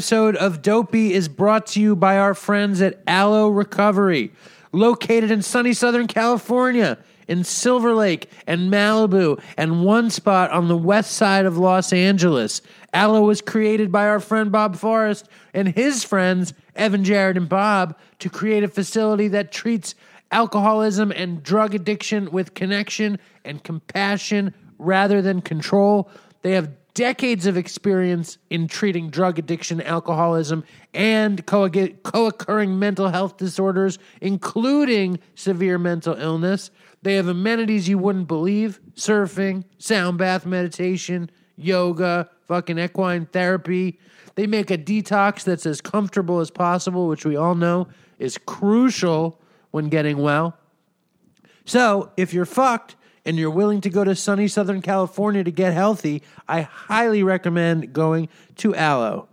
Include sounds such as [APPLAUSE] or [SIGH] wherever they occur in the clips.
episode of Dopey is brought to you by our friends at Alo Recovery, located in sunny Southern California, in Silver Lake and Malibu, and one spot on the west side of Los Angeles. Alo was created by our friend Bob Forrest and his friends, Evan, Jared, and Bob, to create a facility that treats alcoholism and drug addiction with connection and compassion rather than control. They have decades of experience in treating drug addiction, alcoholism, and co occurring mental health disorders, including severe mental illness. They have amenities you wouldn't believe surfing, sound bath meditation, yoga, fucking equine therapy. They make a detox that's as comfortable as possible, which we all know is crucial when getting well. So, if you're fucked and you're willing to go to sunny Southern California to get healthy, I highly recommend going to Alo.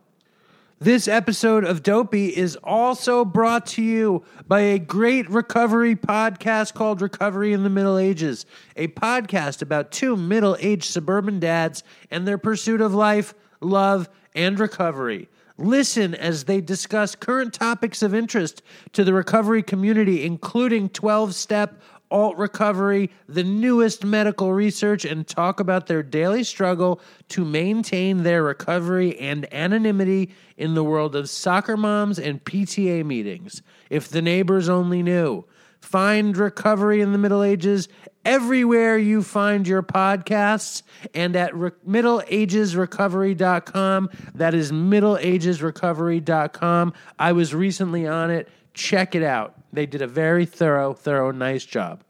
This episode of Dopey is also brought to you by a great recovery podcast called Recovery in the Middle Ages, a podcast about two middle aged suburban dads and their pursuit of life, love, and recovery. Listen as they discuss current topics of interest to the recovery community, including 12 step alt recovery, the newest medical research, and talk about their daily struggle to maintain their recovery and anonymity in the world of soccer moms and PTA meetings. If the neighbors only knew. Find Recovery in the Middle Ages everywhere you find your podcasts and at re- middleagesrecovery.com. That is middleagesrecovery.com. I was recently on it. Check it out. They did a very thorough, thorough, nice job.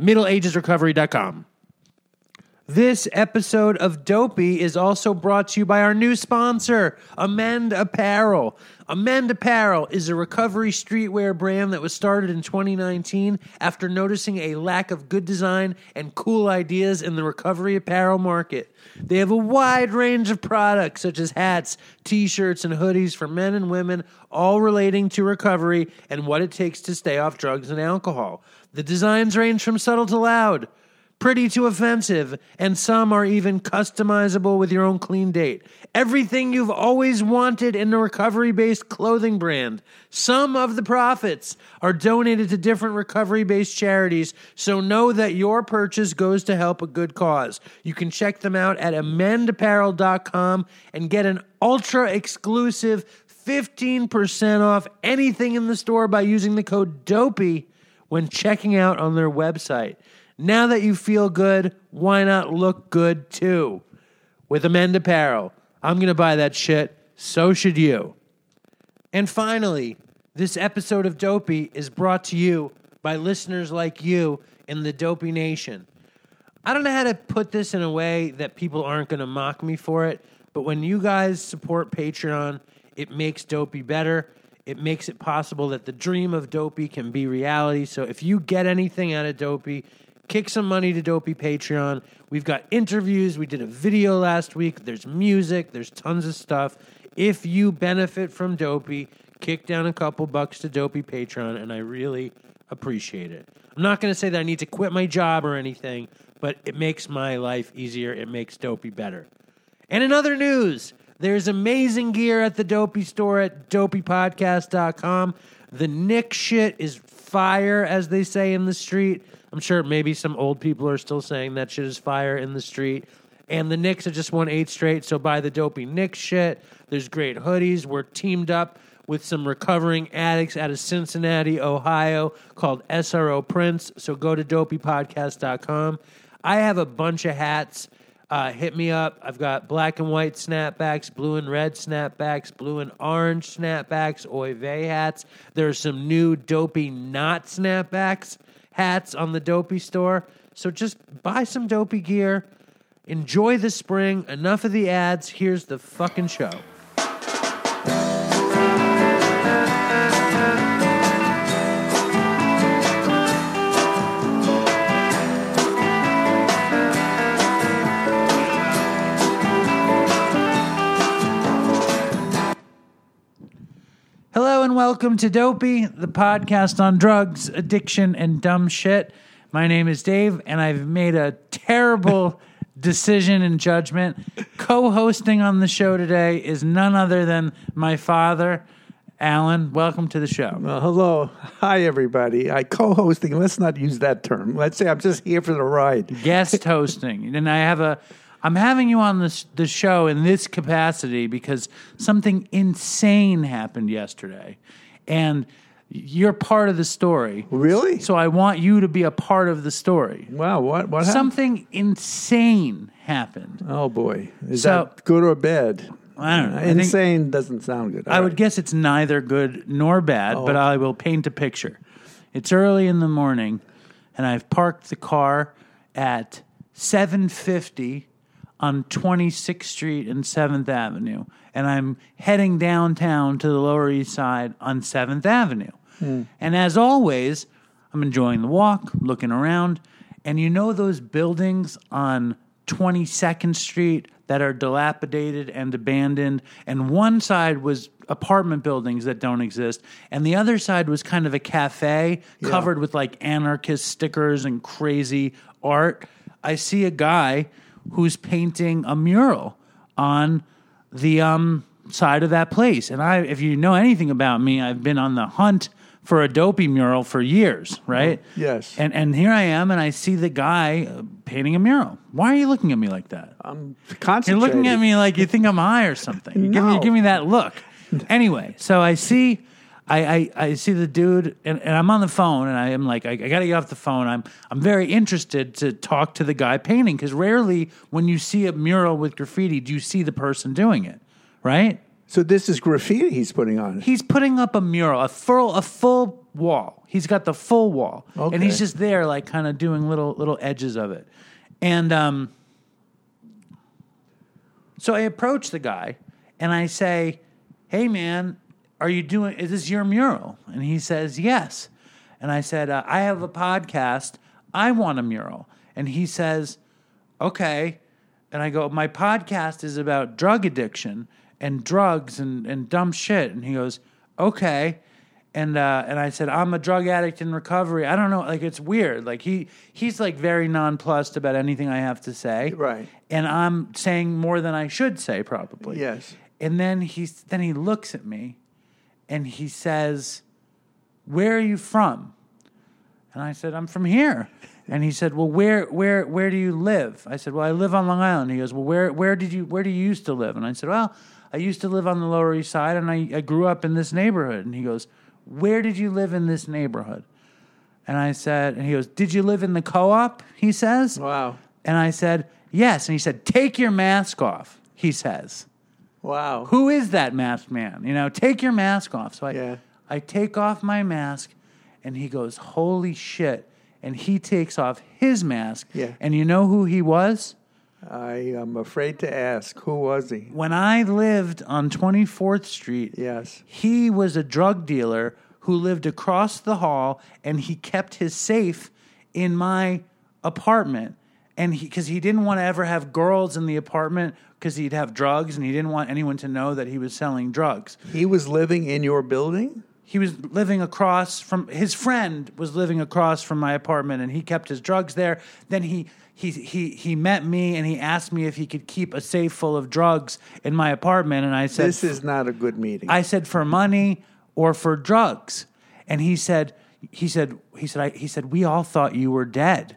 MiddleAgesRecovery.com. This episode of Dopey is also brought to you by our new sponsor, Amend Apparel. Amend Apparel is a recovery streetwear brand that was started in 2019 after noticing a lack of good design and cool ideas in the recovery apparel market. They have a wide range of products such as hats, t shirts, and hoodies for men and women, all relating to recovery and what it takes to stay off drugs and alcohol. The designs range from subtle to loud pretty to offensive, and some are even customizable with your own clean date. Everything you've always wanted in a recovery based clothing brand. Some of the profits are donated to different recovery based charities, so know that your purchase goes to help a good cause. You can check them out at amendapparel.com and get an ultra exclusive 15% off anything in the store by using the code DOPEY when checking out on their website. Now that you feel good, why not look good too? With Amend Apparel. I'm going to buy that shit. So should you. And finally, this episode of Dopey is brought to you by listeners like you in the Dopey Nation. I don't know how to put this in a way that people aren't going to mock me for it, but when you guys support Patreon, it makes Dopey better. It makes it possible that the dream of Dopey can be reality. So if you get anything out of Dopey, kick some money to Dopey Patreon. We've got interviews. We did a video last week. There's music. There's tons of stuff. If you benefit from Dopey, kick down a couple bucks to Dopey Patreon, and I really appreciate it. I'm not going to say that I need to quit my job or anything, but it makes my life easier. It makes Dopey better. And in other news, There's amazing gear at the Dopey store at dopeypodcast.com. The Knick shit is fire, as they say in the street. I'm sure maybe some old people are still saying that shit is fire in the street. And the Knicks have just won eight straight, so buy the Dopey Knicks shit. There's great hoodies. We're teamed up with some recovering addicts out of Cincinnati, Ohio, called SRO Prince. So go to dopeypodcast.com. I have a bunch of hats. Uh, hit me up. I've got black and white snapbacks, blue and red snapbacks, blue and orange snapbacks, Oy vey hats. There's some new dopey not snapbacks hats on the dopey store. So just buy some dopey gear. Enjoy the spring. Enough of the ads. Here's the fucking show. Hello and welcome to Dopey, the podcast on drugs, addiction, and dumb shit. My name is Dave, and I've made a terrible [LAUGHS] decision and judgment. Co hosting on the show today is none other than my father, Alan. Welcome to the show. Well, hello. Hi, everybody. I co hosting. Let's not use that term. Let's say I'm just here for the ride. Guest hosting. And I have a. I'm having you on this the show in this capacity because something insane happened yesterday. And you're part of the story. Really? So I want you to be a part of the story. Wow. What, what happened? Something insane happened. Oh, boy. Is So- that good or bad? I don't know. I think- Insane doesn't sound good. I All would guess it's neither good nor bad, but Oh. I will paint a picture. It's early in the morning, and I've parked the car at 750 on 26th Street and 7th Avenue, and I'm heading downtown to the Lower East Side on 7th Avenue. Hmm. And as always, I'm enjoying the walk, looking around, and you know those buildings on 22nd Street that are dilapidated and abandoned. And one side was apartment buildings that don't exist, and the other side was kind of a cafe covered with like anarchist stickers and crazy art. I see a guy who's painting a mural on the um, side of that place. And I, if you know anything about me, I've been on the hunt for a dopey mural for years, right? yes. And and here I am, and I see the guy painting a mural. Why are you looking at me like that? I'm concentrating. You're looking at me like you think I'm high or something. You give me No. give me that look. Anyway, so I see. I, I, I see the dude and, and I'm on the phone and I am like I, I got to get off the phone. I'm I'm very interested to talk to the guy painting because rarely when you see a mural with graffiti do you see the person doing it, right? So this is graffiti he's putting on. He's putting up a mural, a full a full wall. He's got the full wall, and he's just there, like kind of doing little little edges of it. And um, so I approach the guy, and I say, "Hey, man, are you doing? Is this your mural?" And he says, "Yes." And I said, uh, "I have a podcast. I want a mural." And he says, okay. And I go, my podcast is about drug addiction and drugs and, and dumb shit. And he goes, okay. And uh, and I said, I'm a drug addict in recovery. I don't know, like it's weird. Like he he's like very nonplussed about anything I have to say. Right. And I'm saying more than I should say, probably. Yes. And then he's then he looks at me and he says, Where are you from? And I said, I'm from here. And he said, Well, where where where do you live? I said, Well, I live on Long Island. He goes, Well, where where did you where do you used to live? And I said, Well, I used to live on the Lower East Side and I, I grew up in this neighborhood. And he goes, Where did you live in this neighborhood? And I said, and he goes, Did you live in the co op? He says. Wow. And I said, Yes. And he said, Take your mask off, he says. Wow. Who is that masked man? You know, take your mask off. So I, Yeah. I take off my mask, and he goes, "Holy shit!" And he takes off his mask. Yeah. And you know who he was? I am afraid to ask. Who was he? When I lived on Twenty Fourth Street, Yes. he was a drug dealer who lived across the hall, and he kept his safe in my apartment. And he, because he didn't want to ever have girls in the apartment because he'd have drugs, and he didn't want anyone to know that he was selling drugs. He was living in your building? he was living across from his friend was living across from my apartment and he kept his drugs there then he he he he met me and he asked me if he could keep a safe full of drugs in my apartment and I said This is not a good meeting. I said for money or for drugs, and he said he said he said I, he said we all thought you were dead.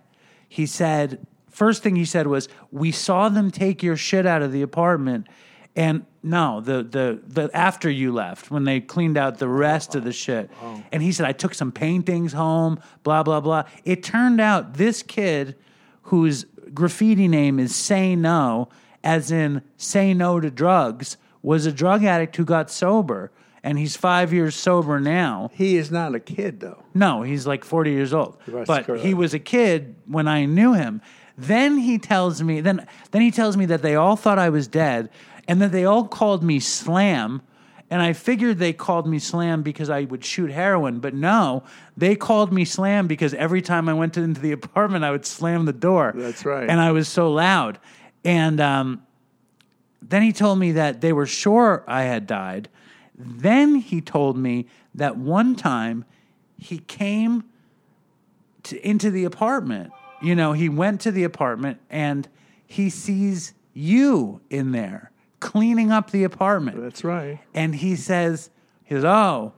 He said first thing he said was we saw them take your shit out of the apartment, and no the the the after you left when they cleaned out the rest of the shit, oh. and he said I took some paintings home, blah blah blah. It turned out this kid whose graffiti name is Say No, as in say no to drugs, was a drug addict who got sober, and he's five years sober now. he is not a kid, though. No, he's like 40 years old. But he was a kid when I knew him. Then he tells me then then he tells me that they all thought I was dead and that they all called me Slam. And I figured they called me Slam because I would shoot heroin, but no, they called me Slam because every time I went into the [LAUGHS] apartment, I would slam the door. That's right. And I was so loud. And um, then he told me that they were sure I had died. Then he told me that one time he came to, into the apartment. You know, he went to the apartment and he sees you in there cleaning up the apartment. That's right. And he says, he says, oh,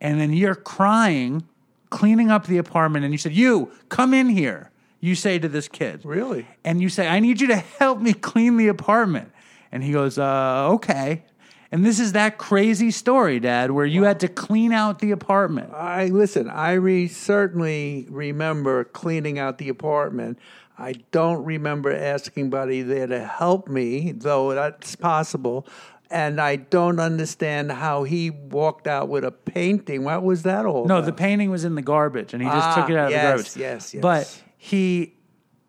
and then you're crying, cleaning up the apartment, and you said, you come in here. You say to this kid, Really? and you say, I need you to help me clean the apartment. And he goes, uh, okay. And this is that crazy story, Dad, where you had to clean out the apartment. I listen. I re- certainly remember cleaning out the apartment. I don't remember asking anybody there to help me, though that's possible. And I don't understand how he walked out with a painting. What was that all? No, about? the painting was in the garbage, and he just Ah, took it out of the garbage. yes, yes. But he,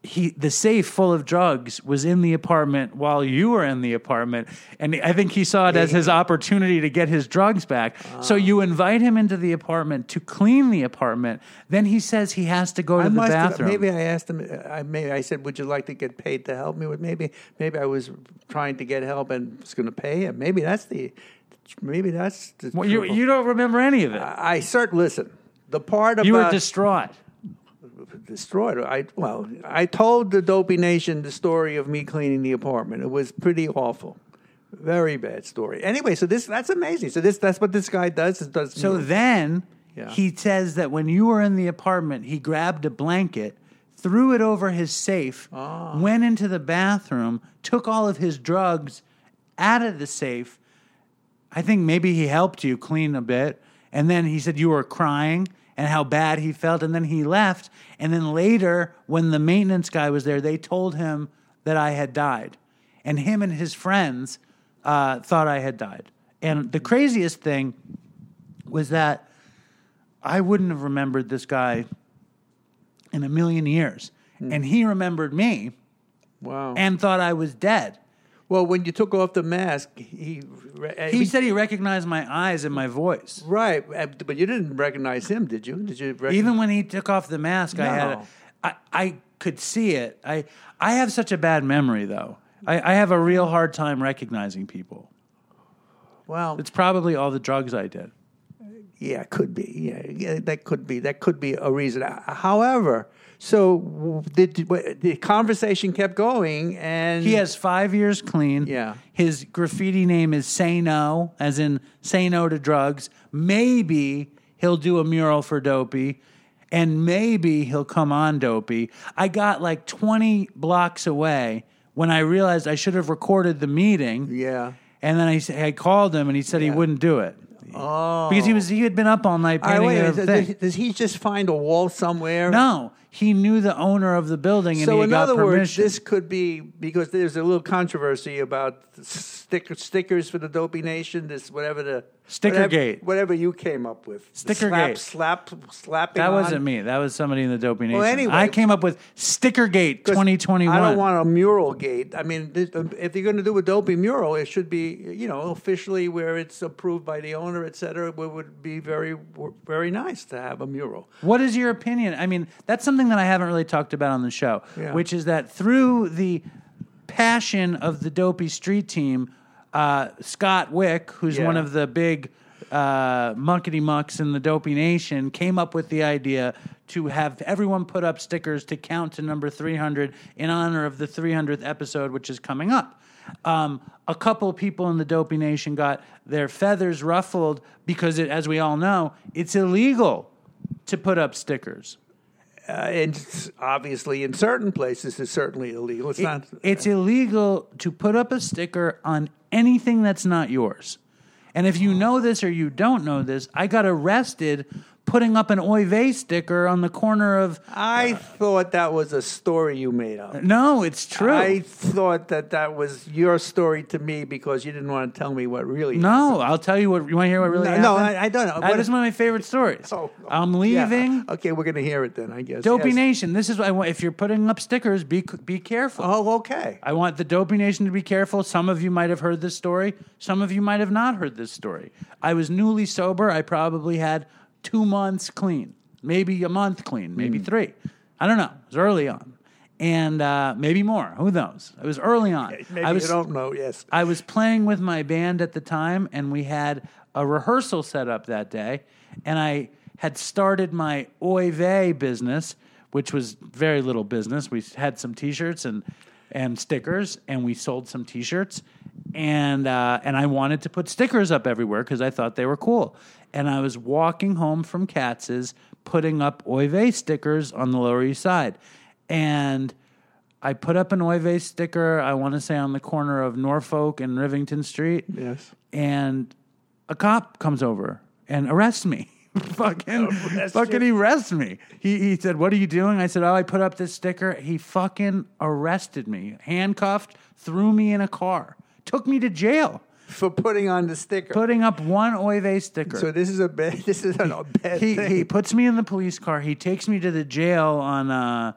he, the safe full of drugs was in the apartment while you were in the apartment, and I think he saw it as his opportunity to get his drugs back. so Ah. you invite him into the apartment to clean the apartment. Then he says he has to go to I the must have, bathroom. maybe I asked him. I maybe I said, "Would you like to get paid to help me with?" Maybe maybe I was trying to get help and was going to pay him. Maybe that's the. Maybe that's the. well, you, you don't remember any of it. I, I cert. Listen, the part about you were distraught. Destroyed. I well, I told the Dopey Nation the story of me cleaning the apartment. It was pretty awful, very bad story. Anyway, so this that's amazing. So this that's what this guy does. Does So then Yeah. he says that when you were in the apartment, he grabbed a blanket, threw it over his safe, Ah. went into the bathroom, took all of his drugs out of the safe. I think maybe he helped you clean a bit. And then he said you were crying and how bad he felt. And then he left. And then later, when the maintenance guy was there, they told him that I had died. And him and his friends uh, thought I had died. And the craziest thing was that I wouldn't have remembered this guy in a million years. And he remembered me wow. and thought I was dead. Well, when you took off the mask, he He said he recognized my eyes and my voice. right, uh, but you didn't recognize him, did you? Did you? Recognize Even when he took off the mask, I had No. a, I, I could see it. I I have such a bad memory though. I, I have a real hard time recognizing people. well, It's probably all the drugs I did. Yeah, it could be. Yeah, yeah, that could be. That could be a reason. Uh, However, so the, the conversation kept going, and He has five years clean. Yeah. His graffiti name is Say No, as in say no to drugs. Maybe he'll do a mural for Dopey, and maybe he'll come on Dopey. I got like 20 blocks away when I realized I should have recorded the meeting. Yeah. And then I, I called him, and he said he wouldn't do it. Oh, Because he was he had been up all night I, painting wait, a does, thing. does he just find a wall somewhere? No, he knew the owner of the building, and So he in got other words, this could be because there's a little controversy about sticker stickers for the Dopey Nation. This whatever the Stickergate. whatever, whatever you came up with. Sticker. Slap, slap, slapping. That wasn't me. That was somebody in the Dopey Nation. Well, anyway- I came up with sticker gate 2021. I don't want a mural gate. I mean, if you're going to do a dopey mural, it should be, you know, officially where it's approved by the owner, et cetera. It would be very, very nice to have a mural. what is your opinion? I mean, that's something that I haven't really talked about on the show, Yeah. which is that through the passion of the Dopey Street team, uh, Scott Wick, who's Yeah. one of the big uh, muckety mucks in the Dopey Nation came up with the idea to have everyone put up stickers to count to number 300 in honor of the 300th episode, which is coming up. Um, a couple people in the Dopey Nation got their feathers ruffled because, it, as we all know, it's illegal to put up stickers. Uh, and obviously, in certain places, it's certainly illegal. It's not. It's illegal to put up a sticker on anything that's not yours. And if you know this or you don't know this, I got arrested putting up an Oy vey sticker on the corner of. I thought that was a story you made up. No, it's true. I thought that that was your story to me because you didn't want to tell me what really. no, I'll tell you what. You want to hear what really No, happened? no, I- I don't know. Uh, What- this one of my favorite stories. Oh, I'm yeah. leaving. Okay, we're gonna hear it then. I guess. Dopey Yes. Nation. This is what I want. If you're putting up stickers, be be careful. Oh, okay. I want the Dopey Nation to be careful. Some of you might have heard this story. Some of you might have not heard this story. I was newly sober. I probably had two months clean, maybe a month clean, maybe three. I don't know. It was early on, and uh, maybe more. Who knows? It was early on. Maybe I was you don't know. Yes. I was playing with my band at the time, and we had a rehearsal set up that day, and I had started my Oy vey business, which was very little business. We had some T-shirts and and stickers, and we sold some T-shirts, and uh, and I wanted to put stickers up everywhere because I thought they were cool. And I was walking home from Katz's, putting up Oy vey stickers on the Lower East Side, and I put up an Oy vey sticker, I want to say on the corner of Norfolk and Rivington Street. Yes. And a cop comes over and arrests me. [LAUGHS] fucking [LAUGHS] Arrest fucking you? arrests me. He he said, What are you doing? I said, Oh, I put up this sticker. He fucking arrested me, handcuffed, threw me in a car, took me to jail, For putting on the sticker. putting up one Oy vey sticker. so this is a bad. [LAUGHS] This is a bad he thing. he puts me in the police car. He takes me to the jail on uh,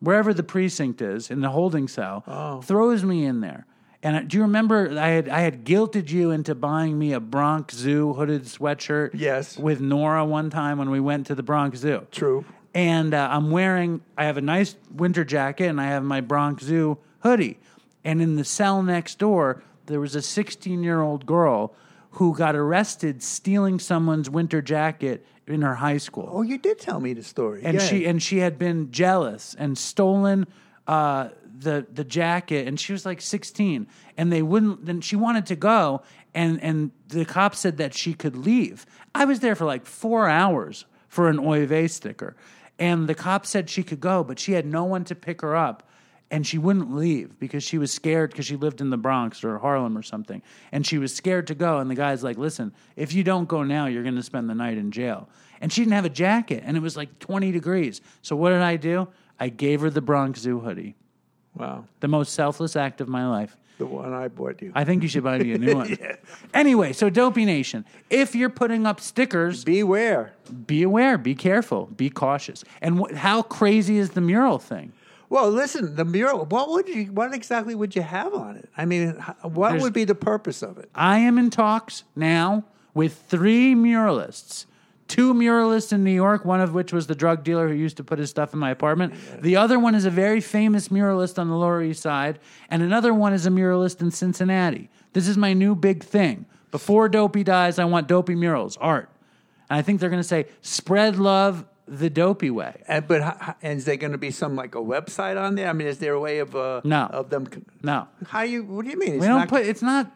wherever the precinct is in the holding cell. Oh. Throws me in there. And do you remember I had I had guilted you into buying me a Bronx Zoo hooded sweatshirt? Yes. With Nora one time when we went to the Bronx Zoo. True. And uh, I'm wearing I have a nice winter jacket and I have my Bronx Zoo hoodie. And in the cell next door, there was a 16 year old girl who got arrested stealing someone's winter jacket in her high school Oh, you did tell me the story. and Yeah. she and she had been jealous and stolen uh, the the jacket and she was like 16 and they wouldn't then she wanted to go and and the cop said that she could leave i was there for like four hours for an oy vey sticker and the cop said she could go but she had no one to pick her up and she wouldn't leave because she was scared because she lived in the Bronx or Harlem or something. And she was scared to go. And the guy's like, listen, if you don't go now, you're going to spend the night in jail. And she didn't have a jacket and it was like 20 degrees. So what did I do? I gave her the Bronx Zoo hoodie, wow, the most selfless act of my life. the one I bought you. I think you should buy me a new [LAUGHS] one. Anyway, so Dopey Nation, if you're putting up stickers, Beware. be aware, be careful, be cautious. And wh- how crazy is the mural thing? Well, listen, the mural. What would you? What exactly would you have on it? I mean, what There's- would be the purpose of it? I am in talks now with three muralists. Two muralists in New York, one of which was the drug dealer who used to put his stuff in my apartment. The other one is a very famous muralist on the Lower East Side, and another one is a muralist in Cincinnati. This is my new big thing. Before Dopey dies, I want Dopey murals, art. And I think they're going to say, spread love the Dopey way. And, but and is there going to be some like a website on there? I mean, is there a way of uh, No. of them? No. How you? What do you mean? It's We don't not- put, it's not,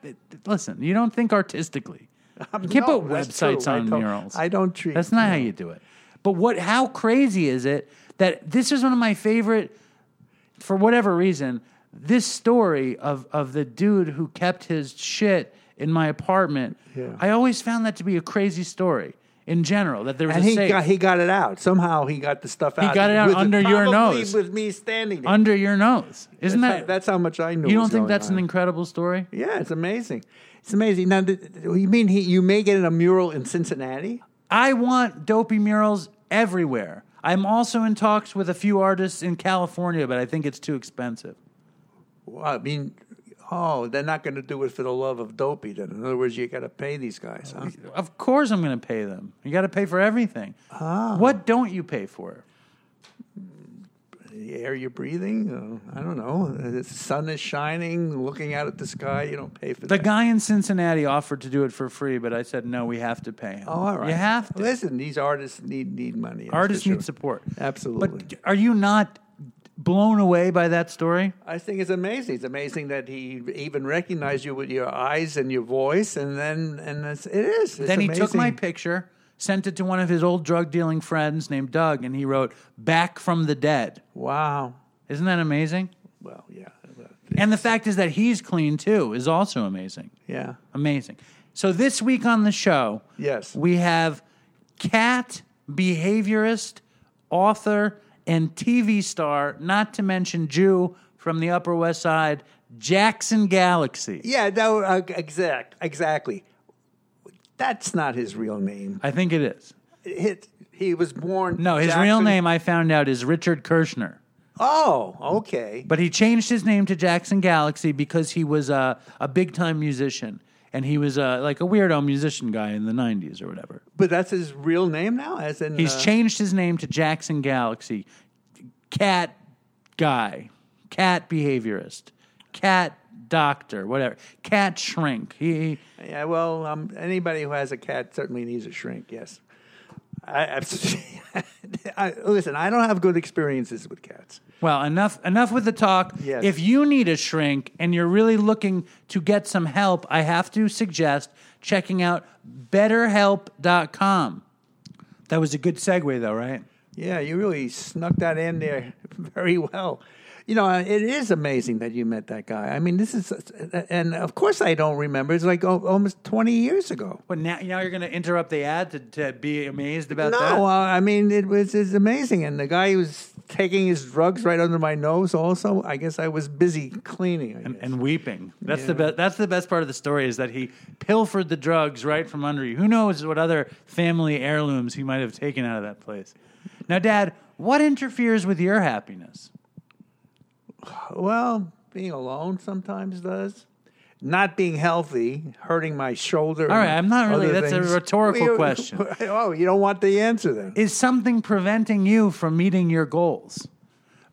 listen, you don't think artistically. [LAUGHS] You can't No, put websites on don't- murals. I don't treat. That's not how you do it. But what? How crazy is it that this is one of my favorite? For whatever reason, this story of of the dude who kept his shit in my apartment. Yeah. I always found that to be a crazy story in general. That there was And a he safe got he got it out somehow. He got the stuff out. he got it out under your nose. with me standing there. under your nose. Isn't that's, that? how, that's how much I know you don't think that's on. an incredible story? Yeah, it's amazing. It's amazing. Now, th- you mean he? You may get in a mural in Cincinnati? I want dopey murals everywhere. I'm also in talks with a few artists in California, but I think it's too expensive. Well, I mean, oh, they're not going to do it for the love of dopey. Then, in other words, you got to pay these guys. Huh? Of course, I'm going to pay them. You got to pay for everything. Ah. What don't you pay for? the air you're breathing. Uh, I don't know. The sun is shining, looking out at the sky. You don't pay for The that. guy in Cincinnati offered to do it for free, but I said no. We have to pay him. Oh, all right. You have to. Listen, these artists need need money. Artists sure. need support. Absolutely. But are you not blown away by that story? I think it's amazing. It's amazing that he even recognized you with your eyes and your voice, and then and it's, it is. It's then he took my picture, sent it to one of his old drug dealing friends named Doug, and he wrote "Back from the Dead." Wow. Isn't that amazing? Well, yeah, And the fact is that he's clean too is also amazing. yeah. Amazing. So this week on the show, Yes. we have cat behaviorist, author, and TV star, not to mention Jew from the Upper West Side, Jackson Galaxy. Yeah, no, uh, exact, exactly. That's not his real name. I think it is. It, he was born. No, his real name I found out is Richard Kirschner. Oh, okay. But he changed his name to Jackson Galaxy because he was a, a big time musician. And he was uh, like a weirdo musician guy in the 90s or whatever. But that's his real name now, as in He's uh, changed his name to Jackson Galaxy. Cat guy, cat behaviorist, cat doctor, whatever. Cat shrink. He, he- Yeah, well, um, anybody who has a cat certainly needs a shrink. Yes. I, I, [LAUGHS] I, listen, I don't have good experiences with cats. well, enough enough with the talk. Yes. If you need a shrink and you're really looking to get some help, I have to suggest checking out betterhelp.com. That was a good segue though, right? Yeah, you really snuck that in there [LAUGHS] very well. You know, it is amazing that you met that guy. I mean, this is, and of course I don't remember. It's like almost 20 years ago. But now, now you're going to interrupt the ad to, to be amazed about No, that? uh, I mean, it was it's amazing. And the guy was taking his drugs right under my nose also. I guess I was busy cleaning. Guess. and weeping. That's the best. That's the best part of the story is that he pilfered the drugs right from under you. Who knows what other family heirlooms he might have taken out of that place? Now, Dad, what interferes with your happiness? Well, being alone sometimes does. Not being healthy, hurting my shoulder. All right, I'm not really- that's a rhetorical question. [LAUGHS] Oh, you don't want the answer then? Is something preventing you from meeting your goals?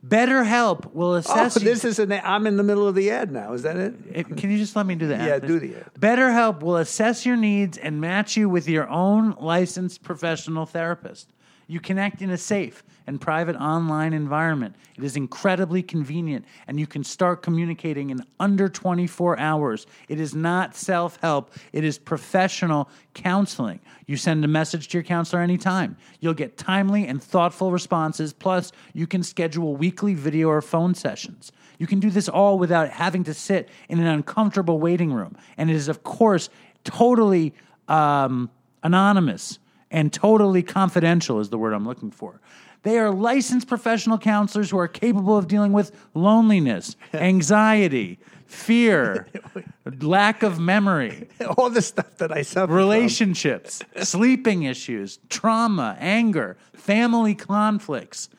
BetterHelp will Oh, assess. you- this is an. I'm in the middle of the ad now. Is that it? Eh, Can you just let me do the ad? Yeah, do the ad. BetterHelp will assess your needs and match you with your own licensed professional therapist. You connect in a safe and private online environment. It is incredibly convenient, and you can start communicating in under 24 hours. It is not self help, it is professional counseling. You send a message to your counselor anytime. You'll get timely and thoughtful responses, plus, you can schedule weekly video or phone sessions. You can do this all without having to sit in an uncomfortable waiting room. And it is, of course, totally um, anonymous and totally confidential, is the word I'm looking for. They are licensed professional counselors who are capable of dealing with loneliness, [LAUGHS] anxiety, fear, [LAUGHS] lack of memory, [LAUGHS] All the stuff that I suffer. relationships, sleeping issues, trauma, anger, family conflicts,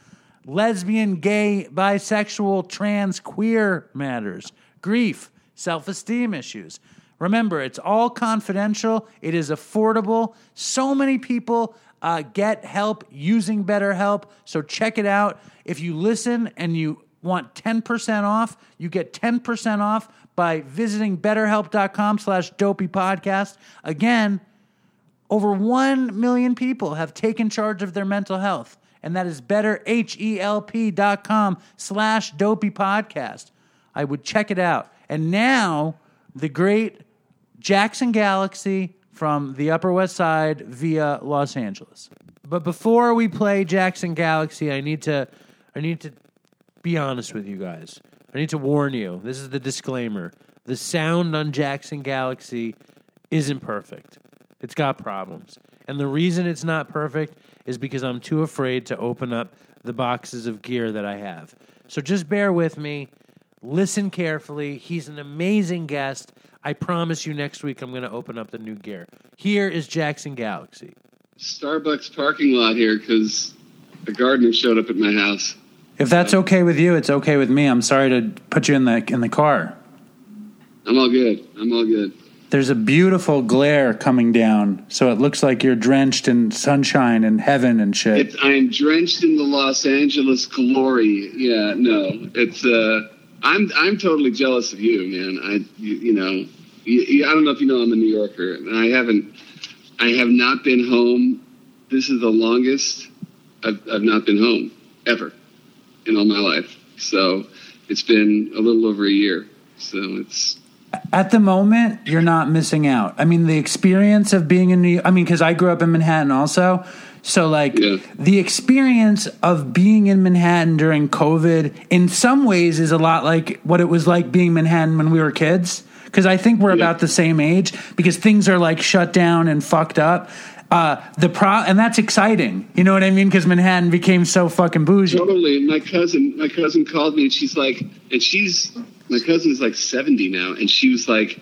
lesbian, gay, bisexual, trans, queer matters, grief, self esteem issues. Remember, it's all confidential, it is affordable. So many people uh, get help using BetterHelp, so check it out. If you listen and you want 10% off, you get 10% off by visiting betterhelp.com slash dopey podcast. Again, over 1 million people have taken charge of their mental health, and that is betterhelp.com slash dopey podcast. I would check it out. And now, the great Jackson Galaxy from the Upper West Side via Los Angeles. But before we play Jackson Galaxy, I need to I need to be honest with you guys. I need to warn you. This is the disclaimer. The sound on Jackson Galaxy isn't perfect. It's got problems. And the reason it's not perfect is because I'm too afraid to open up the boxes of gear that I have. So just bear with me. Listen carefully. He's an amazing guest. I promise you next week I'm going to open up the new gear. Here is Jackson Galaxy. Starbucks parking lot here because the gardener showed up at my house. If that's okay with you, it's okay with me. I'm sorry to put you in the in the car. I'm all good. I'm all good. There's a beautiful glare coming down, so it looks like you're drenched in sunshine and heaven and shit. It's, I am drenched in the Los Angeles glory. Yeah, no, it's. Uh, I'm I'm totally jealous of you, man. I you, you know, you, I don't know if you know I'm a New Yorker, and I haven't. I have not been home. This is the longest I've, I've not been home ever in all my life. So it's been a little over a year. So it's At the moment, you're not missing out. I mean, the experience of being in New I mean, because I grew up in Manhattan also. So, like, Yeah. the experience of being in Manhattan during COVID in some ways is a lot like what it was like being Manhattan when we were kids. Because I think we're Yeah. about the same age because things are like shut down and fucked up. Uh, the pro and that's exciting. You know what I mean? Because Manhattan became so fucking bougie. Totally. My cousin, my cousin called me and she's like, and she's, my cousin's like 70 now. And she was like,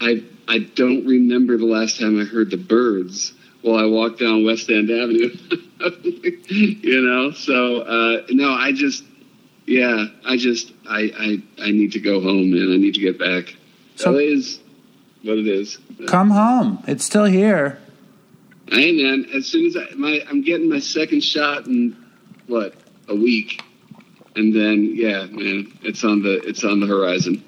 I, I don't remember the last time I heard the birds while I walk down West End Avenue. [LAUGHS] you know? So, uh, no, I just, yeah, I just, I, I, I need to go home and I need to get back. So- LA is what it is. Come home. It's still here. Hey man, as soon as I, my, I'm getting my second shot in what a week, and then yeah, man, it's on the it's on the horizon.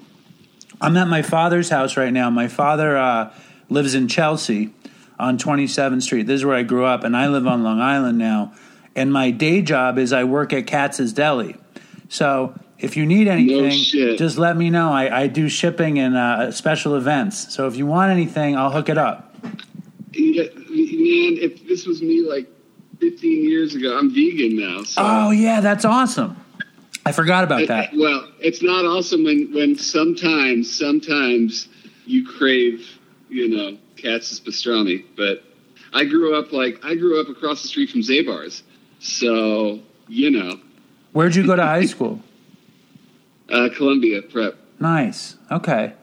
I'm at my father's house right now. My father uh, lives in Chelsea on 27th Street. This is where I grew up, and I live on Long Island now. And my day job is I work at Katz's Deli. So if you need anything, shit. just let me know. I, I do shipping and uh, special events. So if you want anything, I'll hook it up. Yeah, man, if this was me like 15 years ago, I'm vegan now. So. Oh yeah, that's awesome. I forgot about that. Well, it's not awesome when when sometimes sometimes you crave, you know, Katz's pastrami. But I grew up like I grew up across the street from Zabar's, so you know, Where'd you go to high school? [LAUGHS] uh, Columbia Prep. Nice. Okay.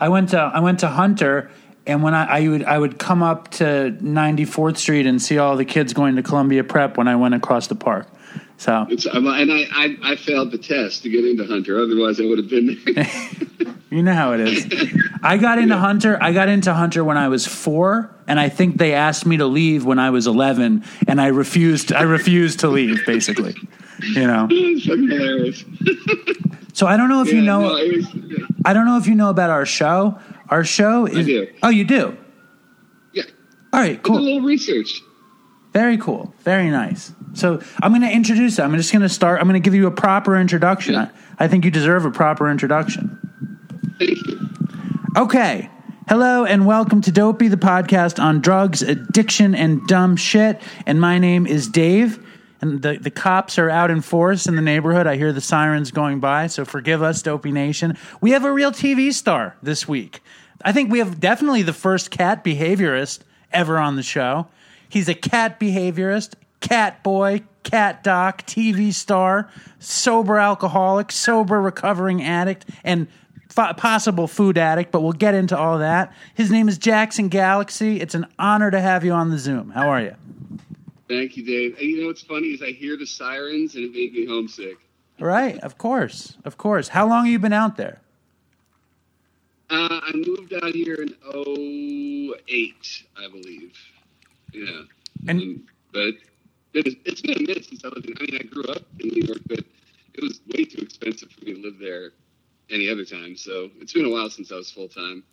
I went to I went to Hunter, and when I, I would I would come up to 94th Street and see all the kids going to Columbia Prep when I went across the park. So It's, and I, I, I failed the test to get into Hunter. Otherwise, I would have been there. [LAUGHS] you know how it is. I got into Hunter. I got into Hunter when I was four, and I think they asked me to leave when I was 11, and I refused. I refused to leave. Basically, you know. [LAUGHS] it's fucking hilarious. [LAUGHS] So I don't know if you know. no, was, I don't know if you know about our show. Our show is. do. Oh, you do. yeah. All right. Did a Cool. little research. Very cool. Very nice. So I'm going to introduce you. I'm just going to start. I'm going to give you a proper introduction. Yeah. I, I think you deserve a proper introduction. Thank you. Okay. Hello and welcome to Dopey, the podcast on drugs, addiction, and dumb shit. And my name is Dave. And the, the cops are out in force in the neighborhood. I hear the sirens going by. So forgive us, Dopey Nation. We have a real TV star this week. I think we have definitely the first cat behaviorist ever on the show. He's a cat behaviorist, cat boy, cat doc, TV star, sober alcoholic, sober recovering addict, and f- possible food addict, but we'll get into all that. His name is Jackson Galaxy. It's an honor to have you on the Zoom. How are you? Thank you, Dave. And you know what's funny is I hear the sirens and it made me homesick. Right, of course, of course. How long have you been out there? Uh, I moved out here in 08, I believe. Yeah. And- Um, but it's been a minute since I lived in, I mean, I grew up in New York, but it was way too expensive for me to live there any other time. So it's been a while since I was full time.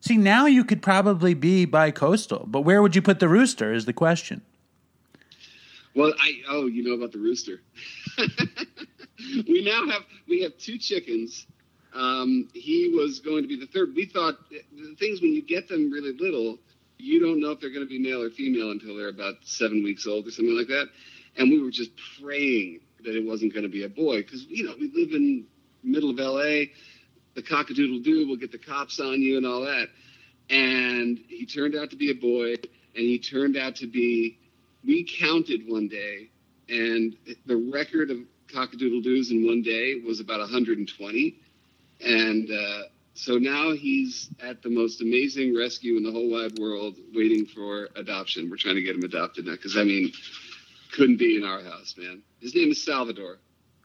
See, now you could probably be bi coastal, but where would you put the rooster is the question. Well, I oh, you know about the rooster. [LAUGHS] we now have we have two chickens. Um, he was going to be the third. We thought the things when you get them really little, you don't know if they're going to be male or female until they're about seven weeks old or something like that. And we were just praying that it wasn't going to be a boy because you know we live in middle of L.A. The cockadoodle doo will get the cops on you and all that. And he turned out to be a boy, and he turned out to be we counted one day, and the record of cockadoodle doos in one day was about 120. And uh, so now he's at the most amazing rescue in the whole wide world, waiting for adoption. We're trying to get him adopted now because I mean, couldn't be in our house, man. His name is Salvador.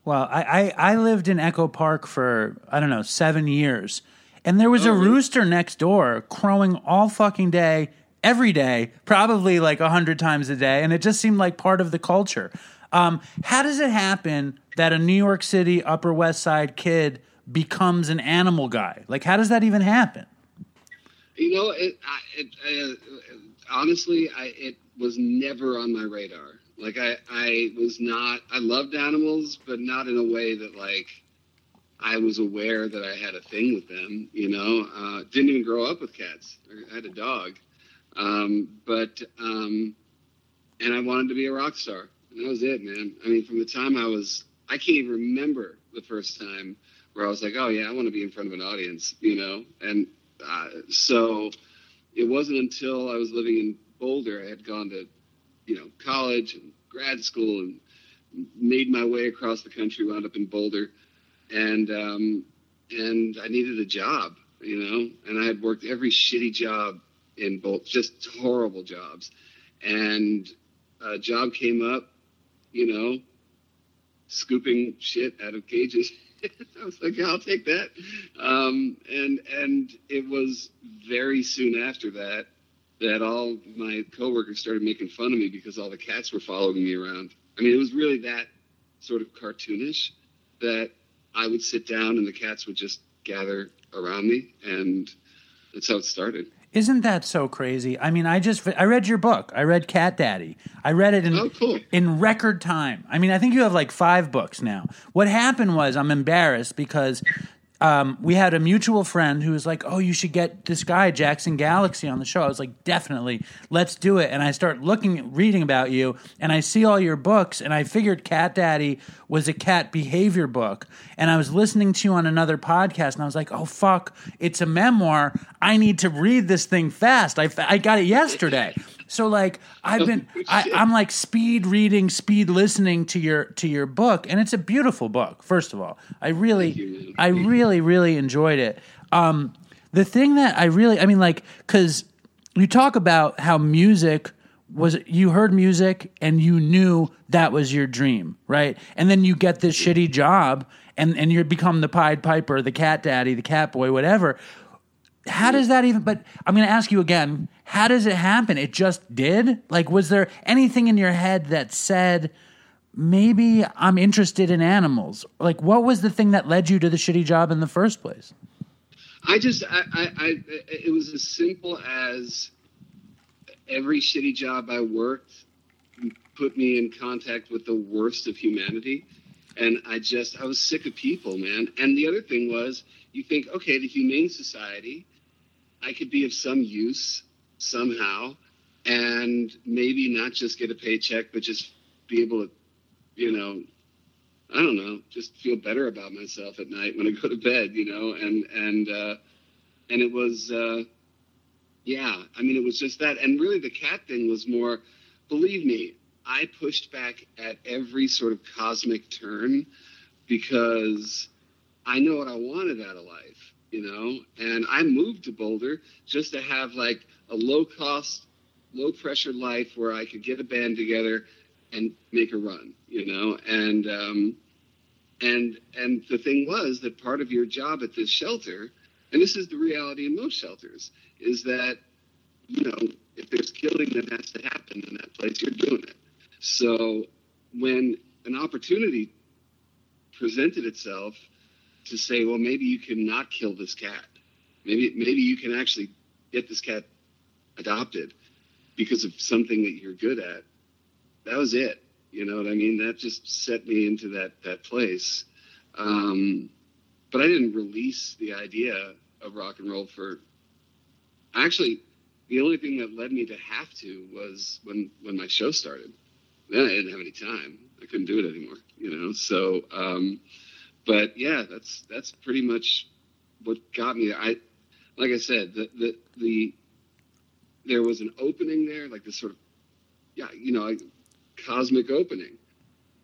Well, I, I, I lived in Echo Park for, I don't know, seven years. And there was a Oh, really? rooster next door crowing all fucking day, every day, probably like a hundred times a day, and it just seemed like part of the culture. Um, how does it happen that a New York City Upper West Side kid becomes an animal guy? Like, how does that even happen? You know, it, I, it uh, honestly, I it was never on my radar. Like I, I was not. I loved animals, but not in a way that like I was aware that I had a thing with them. You know, uh, didn't even grow up with cats. I had a dog, um, but um, and I wanted to be a rock star, and that was it, man. I mean, from the time I was, I can't even remember the first time where I was like, oh yeah, I want to be in front of an audience, you know, and uh, so it wasn't until I was living in Boulder, I had gone to, you know, college and grad school and made my way across the country, wound up in Boulder, and um, and I needed a job, you know, and I had worked every shitty job in both, just horrible jobs, and a job came up, you know, scooping shit out of cages. [LAUGHS] [LAUGHS] I was like, yeah, I'll take that. Um, and and it was very soon after that that all my coworkers started making fun of me because all the cats were following me around. I mean, it was really that sort of cartoonish that I would sit down and the cats would just gather around me, and that's how it started. Isn't that so crazy? I mean, I just I read your book. I read Cat Daddy. I read it in Oh, cool. in record time. I mean, I think you have like five books now. What happened was I'm embarrassed because um, we had a mutual friend who was like, "Oh, you should get this guy Jackson Galaxy on the show." I was like, "Definitely, let's do it." And I start looking, reading about you, and I see all your books, and I figured Cat Daddy was a cat behavior book. And I was listening to you on another podcast, and I was like, "Oh fuck, it's a memoir. I need to read this thing fast. I, I got it yesterday." So like I've been I, I'm like speed reading, speed listening to your to your book, and it's a beautiful book. First of all, I really. I really really enjoyed it. Um, the thing that I really I mean like because you talk about how music was you heard music and you knew that was your dream, right? And then you get this shitty job and and you become the Pied Piper, the cat daddy, the cat boy, whatever how does that even but i'm going to ask you again how does it happen it just did like was there anything in your head that said maybe i'm interested in animals like what was the thing that led you to the shitty job in the first place I just, I, I, I, it was as simple as every shitty job I worked put me in contact with the worst of humanity. And I just, I was sick of people, man. And the other thing was, you think, okay, the Humane Society, I could be of some use somehow and maybe not just get a paycheck, but just be able to, you know, I don't know, just feel better about myself at night when I go to bed, you know, and and uh, and it was, uh, yeah, I mean, it was just that, and really the cat thing was more, believe me, I pushed back at every sort of cosmic turn because I know what I wanted out of life, you know, and I moved to Boulder just to have like a low cost, low pressure life where I could get a band together and make a run, you know, and um, and and the thing was that part of your job at this shelter, and this is the reality in most shelters, is that you know if there's killing that has to happen in that place, you're doing it. So when an opportunity presented itself to say, well, maybe you can not kill this cat, maybe maybe you can actually get this cat adopted because of something that you're good at that was it. You know what I mean? That just set me into that that place. Um, but I didn't release the idea of rock and roll for. Actually, the only thing that led me to have to was when when my show started. Then I didn't have any time. I couldn't do it anymore. You know. So, um, but yeah, that's that's pretty much what got me. I, like I said, the the the there was an opening there, like this sort of yeah, you know, a cosmic opening.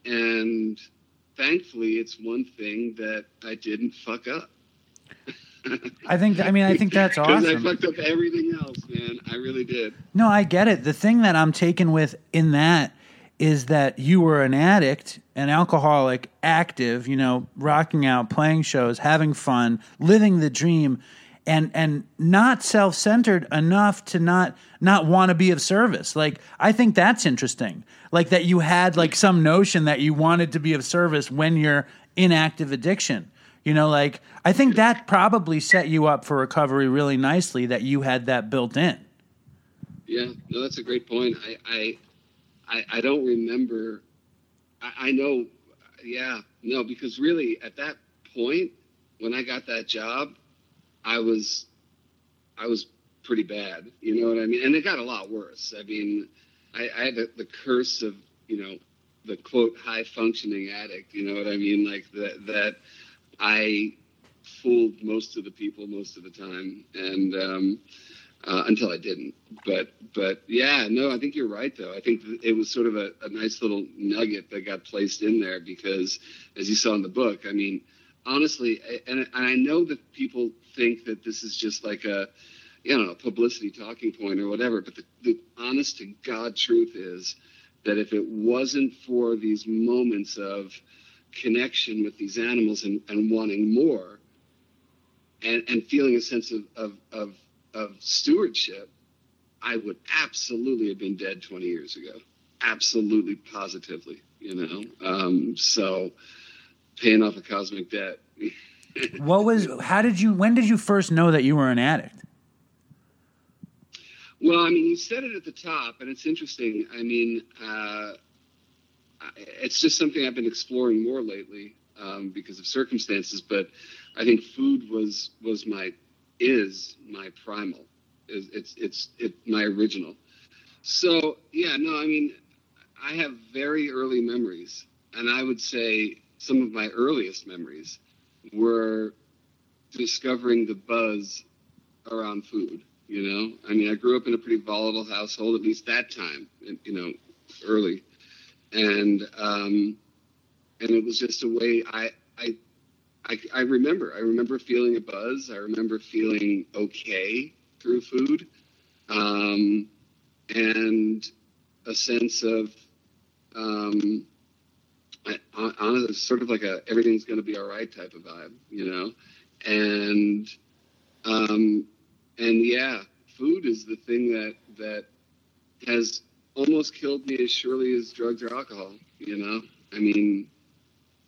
And thankfully, it's one thing that I didn't fuck up. i think i mean i think that's [LAUGHS] awesome. I fucked up everything else, man. I really did. No, I get it. The thing that I'm taken with in that is that you were an addict, an alcoholic, active, you know, rocking out, playing shows, having fun, living the dream. and and not self-centered enough to not not want to be of service like i think that's interesting like that you had like some notion that you wanted to be of service when you're in active addiction you know like i think that probably set you up for recovery really nicely that you had that built in Yeah, no, that's a great point. I I I, I don't remember. I, I know. Yeah, no, because really at that point when I got that job, I was I was pretty bad. You know what I mean? And it got a lot worse. I mean, I, I had the, the curse of you know the quote high functioning addict. You know what I mean? Like that that I fooled most of the people most of the time, and um, uh, until I didn't. But but yeah, no, I think you're right though. I think it was sort of a, a nice little nugget that got placed in there because, as you saw in the book, I mean, honestly, and, and I know that people think that this is just like a you know, a publicity talking point or whatever. But the, the honest to God truth is that if it wasn't for these moments of connection with these animals and, and wanting more and, and feeling a sense of, of, of, of stewardship, I would absolutely have been dead 20 years ago. Absolutely, positively, you know? Um, so paying off a cosmic debt. [LAUGHS] what was how did you when did you first know that you were an addict Well, I mean, you said it at the top, and it's interesting. I mean, uh, it's just something I've been exploring more lately um, because of circumstances. But I think food was was my is my primal. It's it's it's it, my original. So yeah, no, I mean, I have very early memories, and I would say some of my earliest memories were discovering the buzz around food. You know, I mean, I grew up in a pretty volatile household, at least that time, you know, early, and um, and it was just a way I I. I, remember. I remember feeling a buzz. I remember feeling okay through food, um, and a sense of um, I, on, sort of like a everything's going to be all right type of vibe, you know, and um, and yeah, food is the thing that that has almost killed me as surely as drugs or alcohol. You know, I mean,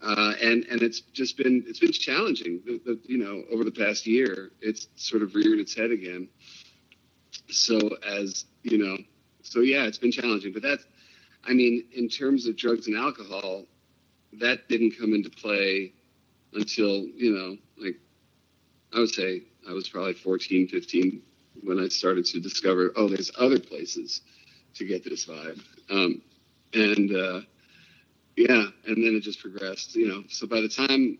uh, and and it's just been it's been challenging. The, the, you know, over the past year, it's sort of reared its head again. So as you know, so yeah, it's been challenging. But that's, I mean, in terms of drugs and alcohol, that didn't come into play until you know, like I would say I was probably 14, 15 when I started to discover, oh, there's other places to get this vibe. Um, and uh, yeah, and then it just progressed, you know. So by the time,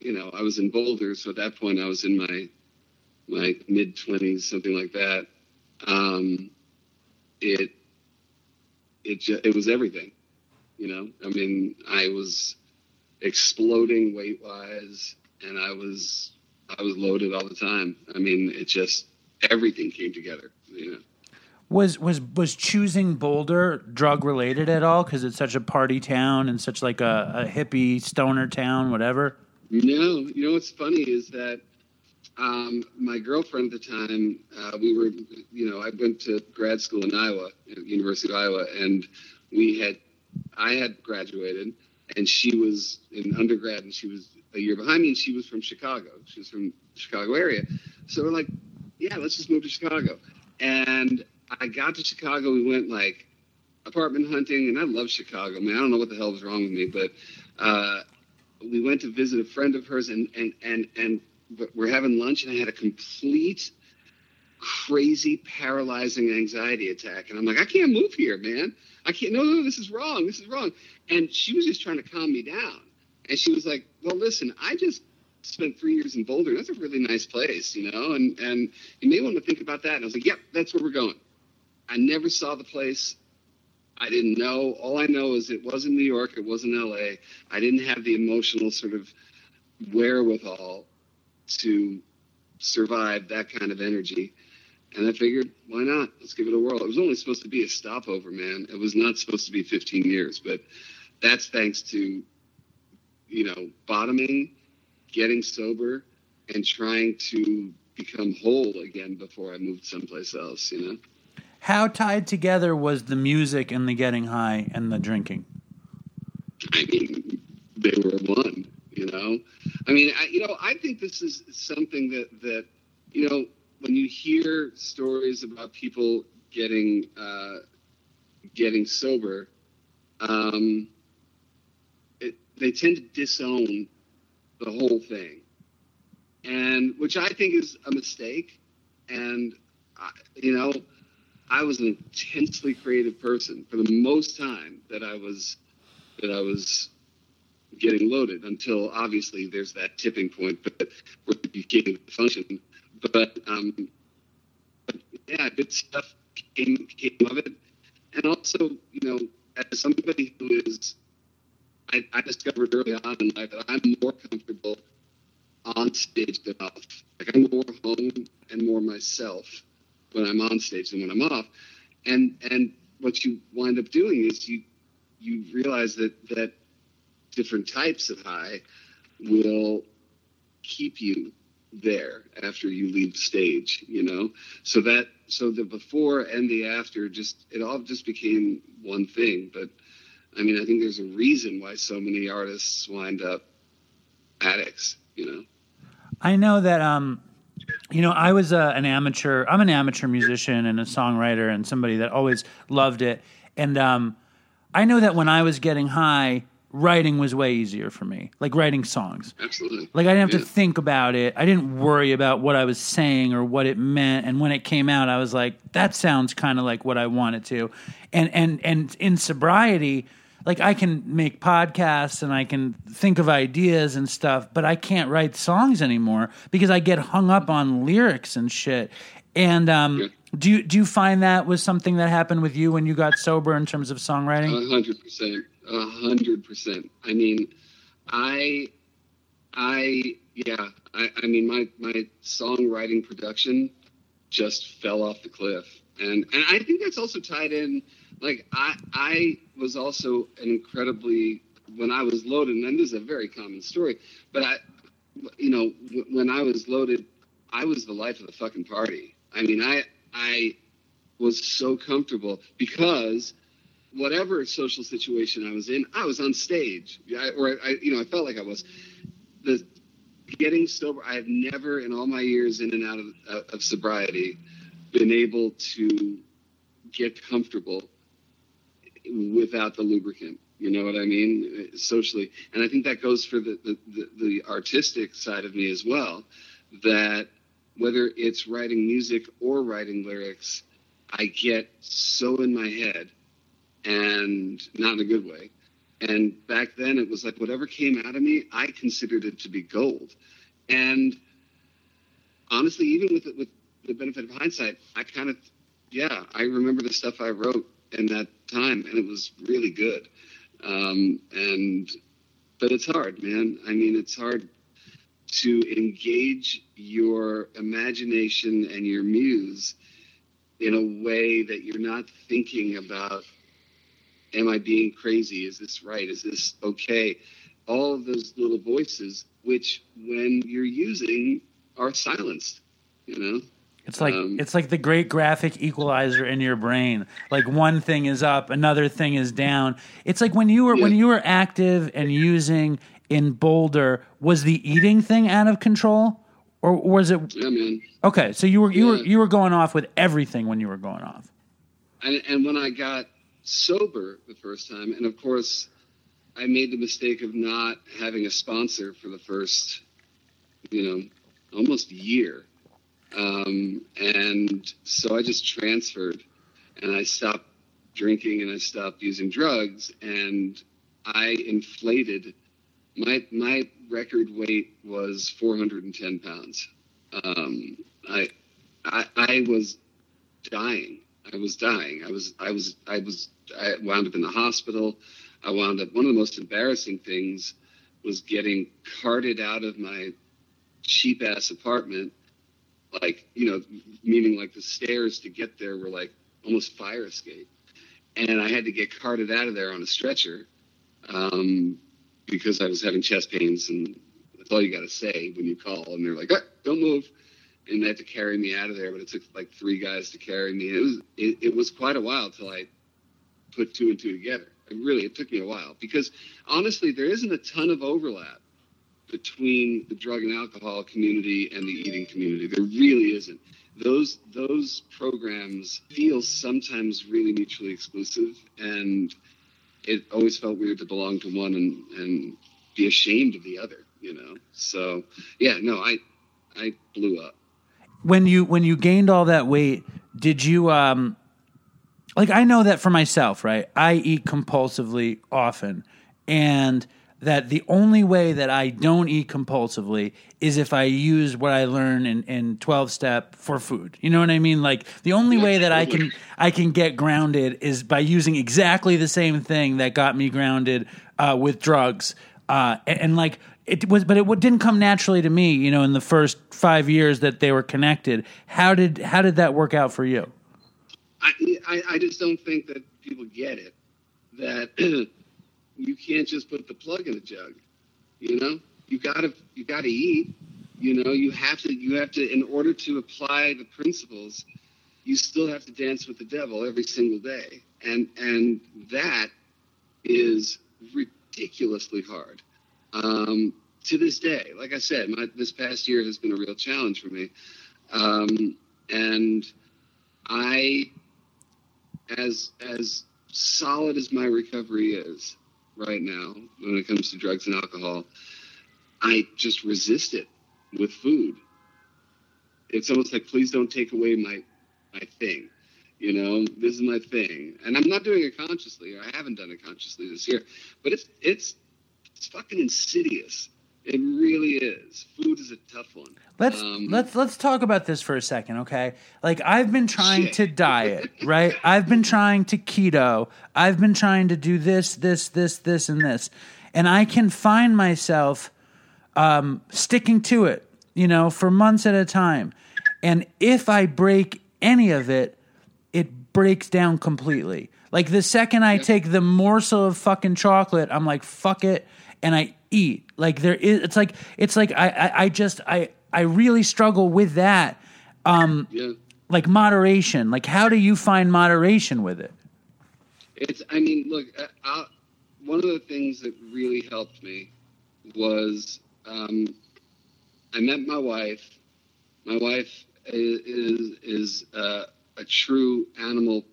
you know, I was in Boulder, so at that point I was in my my mid 20s, something like that. Um, it it just, it was everything, you know. I mean, I was exploding weight wise, and I was I was loaded all the time. I mean, it just everything came together. You know. Was was was choosing boulder drug related at all because it's such a party town and such like a, a hippie stoner town whatever No, you know what's funny is that um, my girlfriend at the time, uh, we were, you know, I went to grad school in Iowa, University of Iowa, and we had, I had graduated, and she was in undergrad, and she was a year behind me, and she was from Chicago. She was from Chicago area, so we're like, yeah, let's just move to Chicago. And I got to Chicago, we went like apartment hunting, and I love Chicago, man. I don't know what the hell was wrong with me, but uh, we went to visit a friend of hers, and and and and we're having lunch, and I had a complete crazy paralyzing anxiety attack and i'm like i can't move here man. I can't no no this is wrong this is wrong. And she was just trying to calm me down. And she was like well listen i just spent three years in boulder. That's a really nice place you know and and you may want to think about that. And i was like yep that's where we're going i never saw the place I didn't know. All I know is it wasn't New York, it wasn't LA. I didn't have the emotional sort of wherewithal to survive that kind of energy. And I figured, why not? Let's give it a whirl. It was only supposed to be a stopover, man. It was not supposed to be 15 years, but that's thanks to, you know, bottoming, getting sober, and trying to become whole again before I moved someplace else. You know. How tied together was the music and the getting high and the drinking? I mean, they were one. You know, I mean, I, you know, I think this is something that that you know when you hear stories about people getting uh, getting sober, um, it, they tend to disown the whole thing, and which I think is a mistake. And you know, I was an intensely creative person for the most time that I was that I was getting loaded until obviously there's that tipping point but where you can't function. But um, yeah, good stuff came came of it. And also, you know, as somebody who is I, I discovered early on in life that I'm more comfortable on stage than off. Like I'm more home and more myself when I'm on stage than when I'm off. And and what you wind up doing is you you realize that that different types of high will keep you there after you leave stage you know? So that so the before and the after just it all just became one thing. But i mean i think there's a reason why so many artists wind up addicts you know? I know that um you know, I was uh, an amateur. I'm an amateur musician and a songwriter and somebody that always loved it. And um, I know that when I was getting high, writing was way easier for me. Like writing songs. absolutely Like I didn't have Yeah. to think about it. I didn't worry about what I was saying or what it meant. And when it came out, I was like, that sounds kind of like what I wanted to. And and and in sobriety, like I can make podcasts and I can think of ideas and stuff, but I can't write songs anymore because I get hung up on lyrics and shit. And um, Yeah. do you do you find that was something that happened with you when you got sober in terms of songwriting? A hundred percent. A hundred percent. I mean, I, I, yeah. I, I mean, my my songwriting production just fell off the cliff, and and I think that's also tied in. Like I I was also an incredibly when I was loaded, and this is a very common story, but I, you know, w- when I was loaded, I was the life of the fucking party. I mean, I I was so comfortable because whatever social situation I was in, I was on stage, I, or I, you know, I felt like I was. The getting sober, I have never in all my years in and out of, of sobriety been able to get comfortable without the lubricant. You know what I mean? Socially, and I think that goes for the the, the, the artistic side of me as well. That whether it's writing music or writing lyrics, I get so in my head and not in a good way. And back then it was like whatever came out of me, I considered it to be gold. And honestly, even with with the benefit of hindsight, I kind of, yeah, I remember the stuff I wrote and that time, and it was really good. Um, and but it's hard, man. I mean, it's hard to engage your imagination and your muse in a way that you're not thinking about am i being crazy is this right is this okay all of those little voices which when you're using are silenced you know It's like Um, it's like the great graphic equalizer in your brain. Like one thing is up, another thing is down. It's like when you were when you were active and using in Boulder, was the eating thing out of control, or was it yeah man okay? So you were you were you were going off with everything when you were going off. and, and when I got sober the first time, and of course, I made the mistake of not having a sponsor for the first, you know, almost year. Um, and so I just transferred and I stopped drinking and I stopped using drugs and I inflated my my record weight was 410 pounds. Um, I, I I was dying. I was dying. I was I was I was I wound up in the hospital. I wound up one of the most embarrassing things was getting carted out of my cheap ass apartment like you know meaning like the stairs to get there were like almost fire escape and i had to get carted out of there on a stretcher um, because i was having chest pains and That's all you got to say when you call, and they're like, ah, "Don't move," and they had to carry me out of there. But it took like three guys to carry me. It was it, it was quite a while till I put two and two together. It really, it took me a while because honestly, there isn't a ton of overlap between the drug and alcohol community and the eating community. There really isn't. Those those programs feel sometimes really mutually exclusive, and it always felt weird to belong to one and and be ashamed of the other. You know. So yeah, no, I I blew up. when you when you gained all that weight did you um like i know that for myself right i eat compulsively often and that the only way that i don't eat compulsively is if i use what i learn in, in 12 step for food. You know what i mean? Like the only way that i can i can get grounded is by using exactly the same thing that got me grounded uh, with drugs. Uh, and, and like it was but it didn't come naturally to me you know in the first five years that they were connected. How did how did that work out for you? I, I, I just don't think that people get it that [CLEARS THROAT] you can't just put the plug in a jug. You know, you gotta you gotta eat. You know, you have to you have to in order to apply the principles, you still have to dance with the devil every single day, and and that is ridiculously hard. Um, to this day, like I said, my, this past year has been a real challenge for me, um, and I as as solid as my recovery is right now when it comes to drugs and alcohol, I just resist it with food. It's almost like please don't take away my my thing. You know, this is my thing. And I'm not doing it consciously, or I haven't done it consciously this year, but it's it's it's fucking insidious. It really is. Food is a tough one. Let's Um, let's let's talk about this for a second, okay? Like I've been trying Shit. to diet, right? [LAUGHS] I've been trying to keto. I've been trying to do this, this, this, this, and this, and I can find myself um, sticking to it, you know, for months at a time. And if I break any of it, it breaks down completely. Like the second I take the morsel of fucking chocolate, I'm like, fuck it, and I eat. Like there is, it's like it's like I I, I just I I really struggle with that. Um, yeah. like moderation. Like how do you find moderation with it? It's. I mean, look. I, I, one of the things that really helped me was um, I met my wife. My wife is is, is uh, a true animal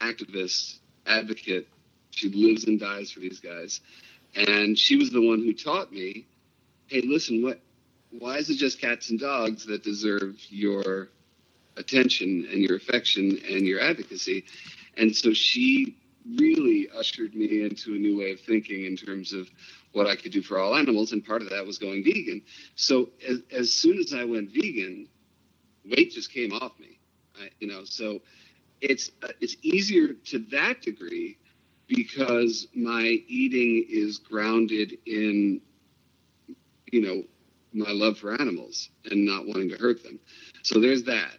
activist advocate. She lives and dies for these guys, and she was the one who taught me. Hey, listen. What? Why is it just cats and dogs that deserve your attention and your affection and your advocacy? And so she really ushered me into a new way of thinking in terms of what I could do for all animals, and part of that was going vegan. So as, as soon as I went vegan, weight just came off me. I, you know, so it's uh, it's easier to that degree because my eating is grounded in you know my love for animals and not wanting to hurt them. So there's that.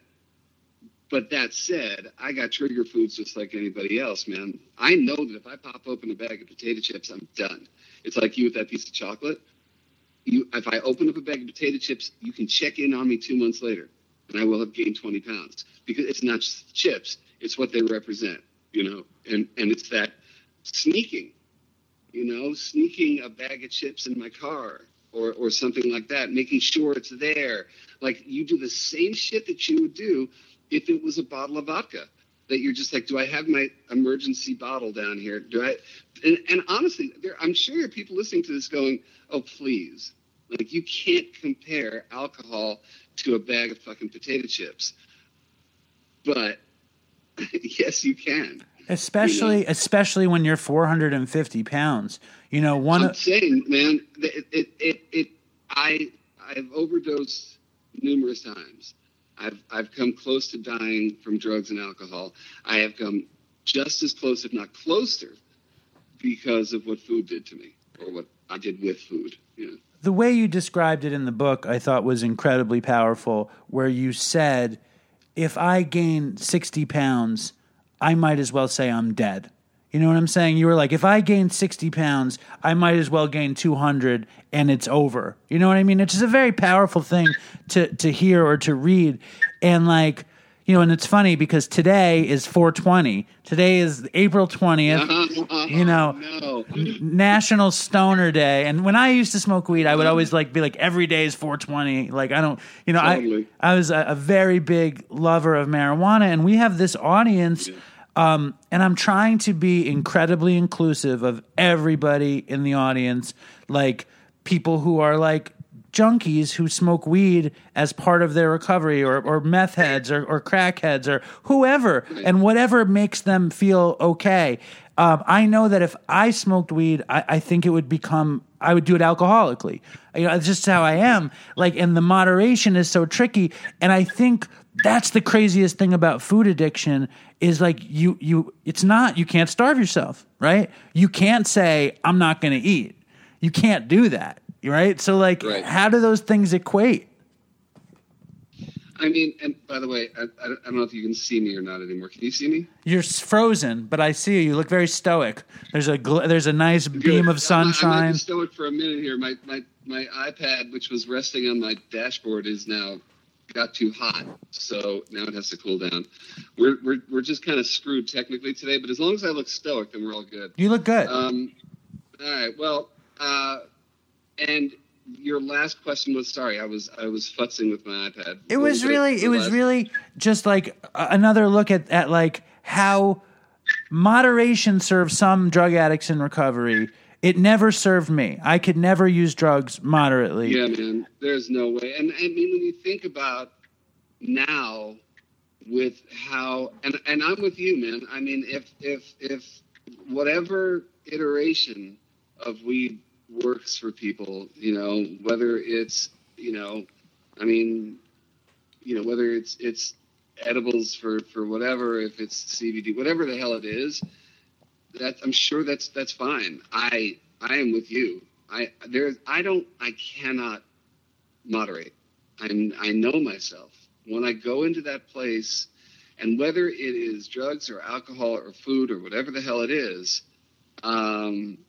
But that said, I got trigger foods just like anybody else, man. I know that if I pop open a bag of potato chips, I'm done. It's like you with that piece of chocolate. You, if I open up a bag of potato chips, you can check in on me two months later, and I will have gained 20 pounds because it's not just chips; it's what they represent, you know. And and it's that sneaking, you know, sneaking a bag of chips in my car or or something like that, making sure it's there. Like you do the same shit that you would do if it was a bottle of vodka that you're just like, do I have my emergency bottle down here? Do I? And, and honestly, there, I'm sure there are people listening to this going, oh, please. Like, you can't compare alcohol to a bag of fucking potato chips. But [LAUGHS] yes, you can. Especially especially when you're 450 pounds. You know, one I'm of, saying, man, it, it, it, it, I, I've overdosed numerous times. I've, I've come close to dying from drugs and alcohol. I have come just as close, if not closer, because of what food did to me or what I did with food. Yeah. the way you described it in the book, I thought was incredibly powerful. Where you said, "If I gain 60 pounds, I might as well say I'm dead." You know what I'm saying? You were like, if I gain 60 pounds, I might as well gain 200 and it's over. You know what I mean? It's just a very powerful thing to, to hear or to read. And like, you know, and it's funny because today is 420. Today is April 20th. You know, no. National Stoner Day. And when I used to smoke weed, I would always like be like every day is 420. Like I don't, you know, Totally. I I was a, a very big lover of marijuana, and we have this audience. Um, and I'm trying to be incredibly inclusive of everybody in the audience, like people who are like junkies who smoke weed as part of their recovery or, or meth heads or, or crack heads or whoever and whatever makes them feel okay. Um, I know that if I smoked weed, I, I think it would become, I would do it alcoholically. You know, it's just how I am. Like, and the moderation is so tricky. And I think that's the craziest thing about food addiction is like you, you, it's not, you can't starve yourself, right? You can't say, I'm not going to eat. You can't do that, right? So, like, Right. how do those things equate? I mean, and by the way, I, I don't know if you can see me or not anymore. Can you see me? You're frozen, but I see you. You look very stoic. There's a gl- there's a nice beam Good. of I might sunshine. be stoic for a minute here. My, my my iPad, which was resting on my dashboard, is now got too hot, so now it has to cool down. We're we're we're just kind of screwed technically today, but as long as I look stoic, then we're all good. You look good. Um, all right. Well, uh, and your last question was sorry. I was I was futzing with my iPad. it was really it was last- really just like another look at at like how moderation serves some drug addicts in recovery. It never served me. I could never use drugs moderately. Yeah, man. There's no way. And I mean, when you think about now, with how and and I'm with you, man. I mean, if if if whatever iteration of weed works for people, you know, whether it's you know, I mean, you know, whether it's it's edibles for for whatever, if it's CBD, whatever the hell it is, that I'm sure that's that's fine. I I am with you. I there I don't I cannot moderate. I I know myself. When I go into that place, and whether it is drugs or alcohol or food or whatever the hell it is, um,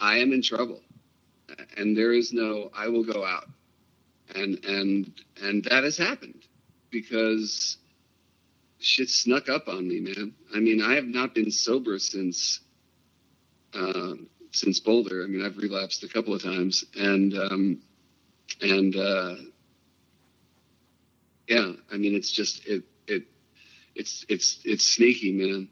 I am in trouble, and there is no I will go out, and and and that has happened because shit snuck up on me, man. I mean, I have not been sober since um, since Boulder. I mean, I've relapsed a couple of times, and um, and uh, yeah, I mean, it's just it it it's it's it's sneaky, man.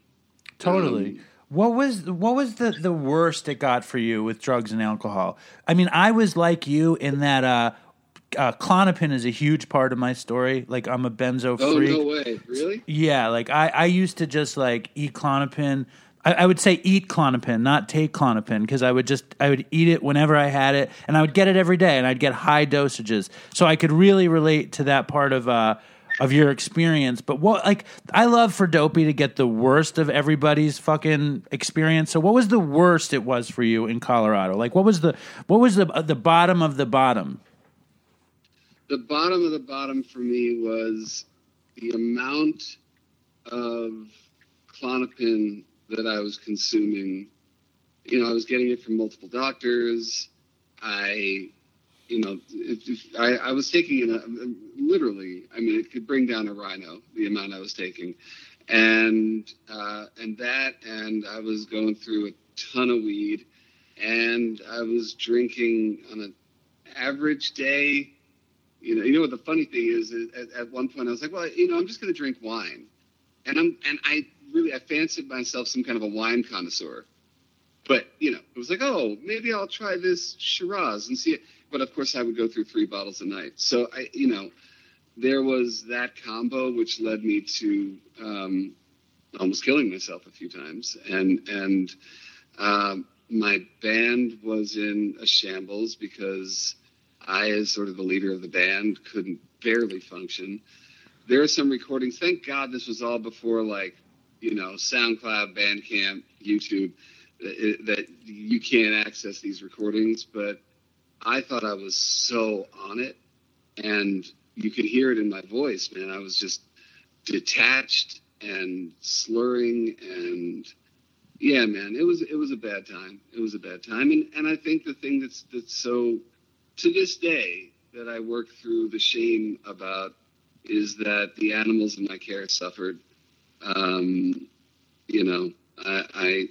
Totally. Um, what was what was the the worst it got for you with drugs and alcohol? I mean, I was like you in that uh uh, Klonopin is a huge part of my story. Like I'm a benzo Oh freak. no way, really? Yeah, like I, I used to just like eat Klonopin. I, I would say eat Klonopin, not take Klonopin, because I would just I would eat it whenever I had it, and I would get it every day, and I'd get high dosages, so I could really relate to that part of uh of your experience. But what like I love for Dopey to get the worst of everybody's fucking experience. So what was the worst it was for you in Colorado? Like what was the what was the uh, the bottom of the bottom? the bottom of the bottom for me was the amount of Klonopin that I was consuming. You know, I was getting it from multiple doctors. I, you know, if, if I, I was taking it uh, literally. I mean, it could bring down a rhino the amount I was taking, and uh, and that, and I was going through a ton of weed, and I was drinking on an average day you know, you know what the funny thing is, is at, at one point I was like, well, you know, I'm just going to drink wine, and I'm and I really I fancied myself some kind of a wine connoisseur, but you know, it was like, oh, maybe I'll try this Shiraz and see it. But of course, I would go through three bottles a night. So I, you know, there was that combo which led me to um, almost killing myself a few times, and and um, my band was in a shambles because I, as sort of the leader of the band, couldn't barely function. There are some recordings. Thank God this was all before like, you know, SoundCloud, Bandcamp, YouTube, that, that you can't access these recordings. But I thought I was so on it, and you could hear it in my voice, man. I was just detached and slurring and yeah, man, it was it was a bad time. It was a bad time, and and I think the thing that's that's so to this day that I work through the shame about is that the animals in my care suffered. Um, you know, I, I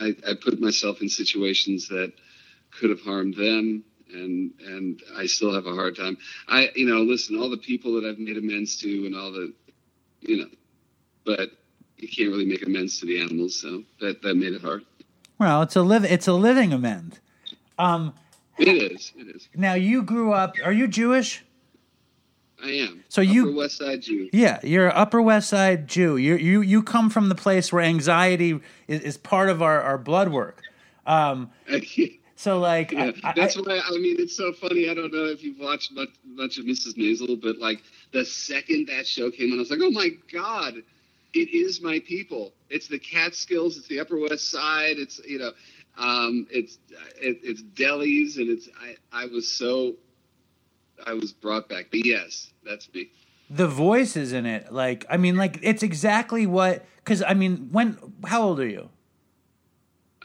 I I put myself in situations that could have harmed them, and and I still have a hard time. I you know, listen, all the people that I've made amends to, and all the, you know, but you can't really make amends to the animals, so that that made it hard. Well, it's a live it's a living amend. Um, It is. It is. now you grew up. Are you Jewish? I am. So you- Upper West Side Jew. Yeah, you're an Upper West Side Jew. You you you come from the place where anxiety is, is part of our, our blood work. Um, [LAUGHS] so like, Yeah, I- I- that's why I mean it's so funny. I don't know if you've watched much, much of Mrs. Maisel, but like the second that show came on, I was like, oh my god, it is my people. It's the Catskills. It's the Upper West Side. It's you know, um, it's it, it's delis, and it's I I was so I was brought back. But yes, that's me. the voices in it, like, I mean, like, it's exactly what. Because I mean, when? How old are you?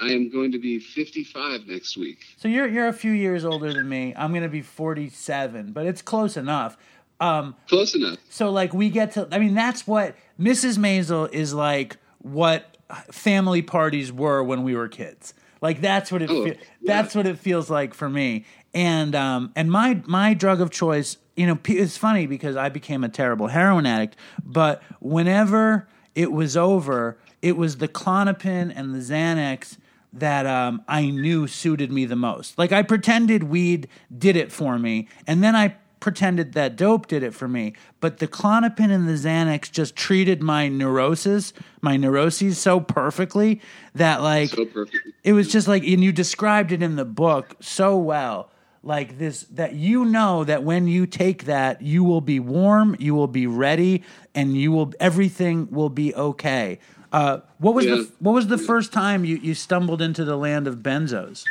I am going to be 55 next week. So you're you're a few years older than me. I'm gonna be 47, but it's close enough. Um, Close enough. So like we get to I mean that's what Mrs. Maisel is like what family parties were when we were kids. Like that's what it Oh, fe- yeah. that's what it feels like for me. And um and my my drug of choice, you know, it's funny because I became a terrible heroin addict, but whenever it was over, it was the Klonopin and the Xanax that um, I knew suited me the most. Like I pretended weed did it for me, and then I pretended that dope did it for me. But the Klonopin and the Xanax just treated my neurosis, my neuroses so perfectly that like So perfect. it was just like and you described it in the book so well like this that you know that when you take that you will be warm you will be ready and you will everything will be okay uh, what was Yeah. the what was the first time you, you stumbled into the land of benzos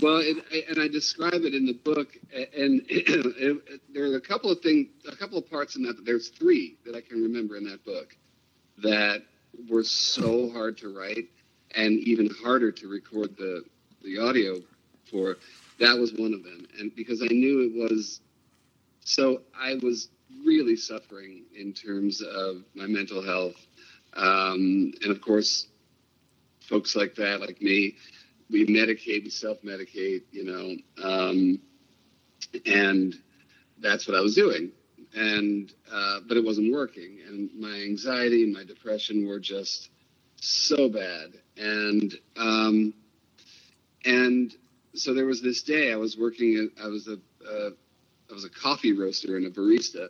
Well, it, I- and I describe it in the book, and [CLEARS THROAT] it, there are a couple of things, a couple of parts in that. There's three that I can remember in that book that were so hard to write, and even harder to record the the audio for. That was one of them, and because I knew it was, so I was really suffering in terms of my mental health, um, and of course, folks like that, like me, we medicate, we self-medicate, you know, um, and that's what I was doing. And uh, but it wasn't working, and my anxiety and my depression were just so bad. And um, and so there was this day I was working. I was a uh, I was a coffee roaster and a barista,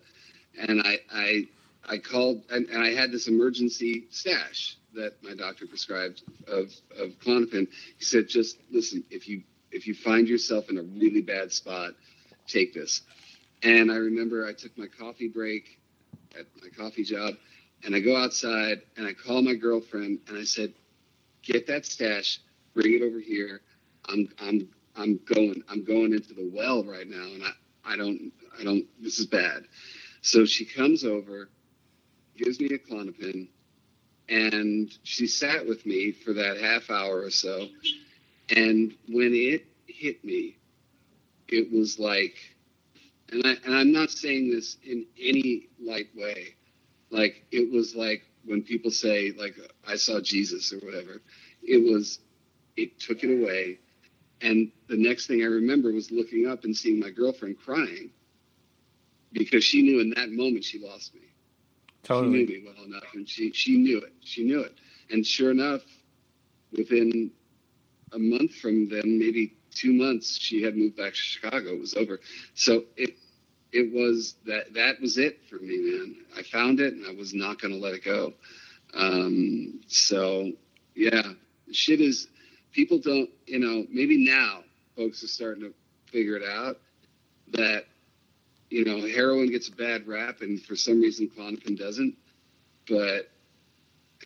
and I I I called and, and I had this emergency stash that my doctor prescribed of of Klonopin. He said, just listen, if you if you find yourself in a really bad spot, take this. And I remember I took my coffee break at my coffee job, and I go outside and I call my girlfriend and I said, get that stash, bring it over here. I'm I'm I'm going I'm going into the well right now, and I I don't I don't this is bad. So she comes over, gives me a Klonopin, and she sat with me for that half hour or so. And when it hit me, it was like, and I and I'm not saying this in any light way, like it was like when people say like I saw Jesus or whatever. It was, it took it away, and the next thing I remember was looking up and seeing my girlfriend crying because she knew in that moment she lost me. She knew me well enough, and she she knew it. She knew it, and sure enough, within a month from then, maybe two months, she had moved back to Chicago. It was over. So it it was that that was it for me, man. I found it, and I was not going to let it go. Um, so yeah, shit is people don't you know maybe now folks are starting to figure it out that you know, heroin gets a bad rap, and for some reason, Klonopin doesn't. But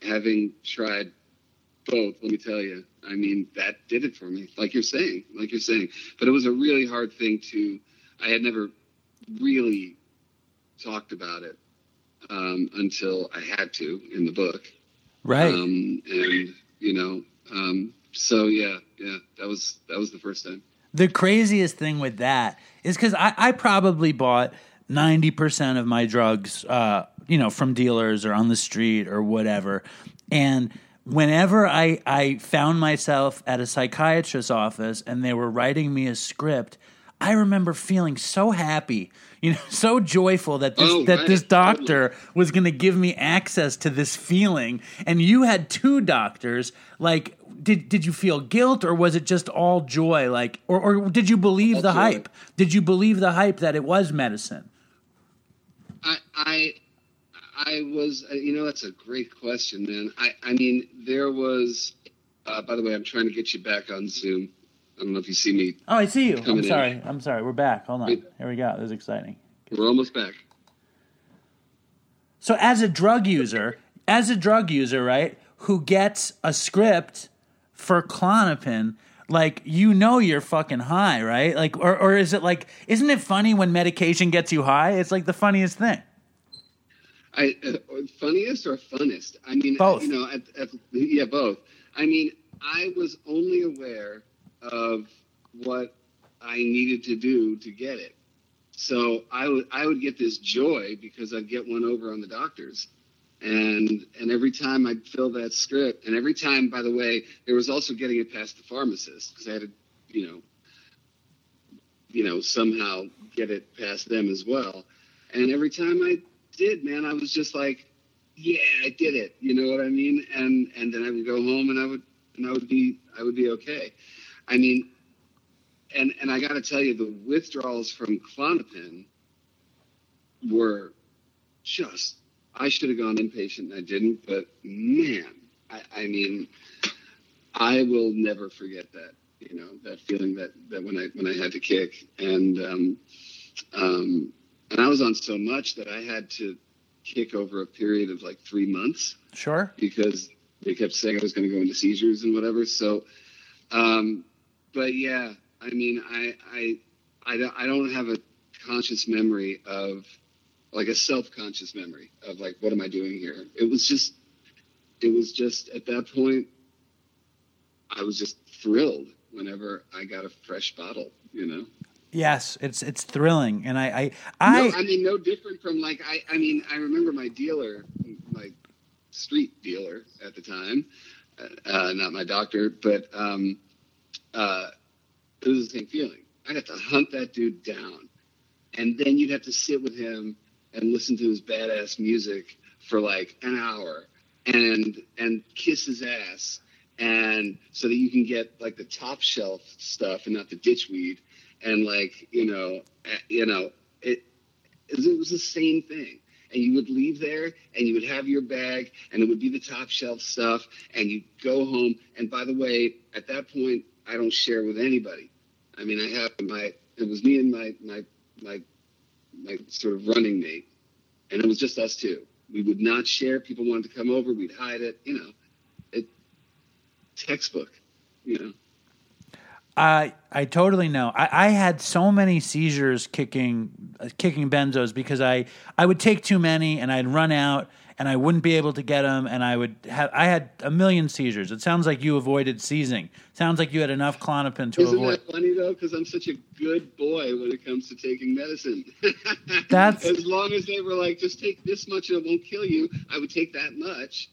having tried both, let me tell you, I mean, that did it for me. Like you're saying, like you're saying. But it was a really hard thing to. I had never really talked about it um, until I had to in the book. Right. Um, and you know, um, so yeah, yeah, that was that was the first time. The craziest thing with that is because I, I probably bought 90% of my drugs, uh, you know, from dealers or on the street or whatever. And whenever I, I found myself at a psychiatrist's office and they were writing me a script, I remember feeling so happy, you know, [LAUGHS] so joyful that this Oh, that right, this doctor was going to give me access to this feeling. And you had two doctors. Like, did did you feel guilt or was it just all joy? Like, or or did you believe All the joy. hype? Did you believe the hype that it was medicine? I I I was uh, you know that's a great question, man. I I mean there was. Uh, by the way, I'm trying to get you back on Zoom. I don't know if you see me. Oh, I see you. I'm Coming in. sorry. I'm sorry. We're back. Hold on. Wait. Here we go. This is exciting. We're almost back. So as a drug user, as a drug user, right, who gets a script for Klonopin, like you know you're fucking high, right? Like or or is it like isn't it funny when medication gets you high? It's like the funniest thing. I uh, funniest or funnest? I mean, Both. You know, at, at, yeah, both. I mean, I was only aware of what I needed to do to get it. So I would I would get this joy because I'd get one over on the doctors, and and every time I'd fill that script, and every time, by the way, there was also getting it past the pharmacist because I had to, you know, you know, somehow get it past them as well. And every time I did, man, I was just like, yeah, I did it. You know what I mean? And and then I would go home and I would and I would be I would be okay. I mean, and and I got to tell you, the withdrawals from Klonopin were just. I should have gone inpatient and I didn't, but man, I, I mean, I will never forget that. You know, that feeling that that when I when I had to kick and um, um, and I was on so much that I had to kick over a period of like three months Sure. because they kept saying I was going to go into seizures and whatever. So, um, but yeah, I mean, I, I, I don't, I don't have a conscious memory of like a self-conscious memory of like, what am I doing here? It was just, it was just at that point, I was just thrilled whenever I got a fresh bottle, you know? Yes, it's it's thrilling, and I I I, no, I mean, no different from like I. I mean, I remember my dealer, my street dealer at the time, uh, not my doctor, but um, uh, it was the same feeling. I got to hunt that dude down, and then you'd have to sit with him and listen to his badass music for like an hour, and and kiss his ass, and so that you can get like the top shelf stuff and not the ditchweed and like you know you know it it was the same thing. And you would leave there and you would have your bag and it would be the top shelf stuff. And you'd go home. And by the way at that point i don't share with anybody. I mean i have my it was me and my my my my sort of running mate and it was just us two. We would not share. People wanted to come over. We'd hide it you know. It textbook you know. I I totally know. I, I had so many seizures kicking uh, kicking benzos because I I would take too many and I'd run out and I wouldn't be able to get them and I would have I had a million seizures. It sounds like you avoided seizing. Sounds like you had enough Klonopin to Isn't avoid. that funny though? Because I'm such a good boy when it comes to taking medicine. [LAUGHS] That's- as long as they were like, just take this much and it won't kill you. I would take that much,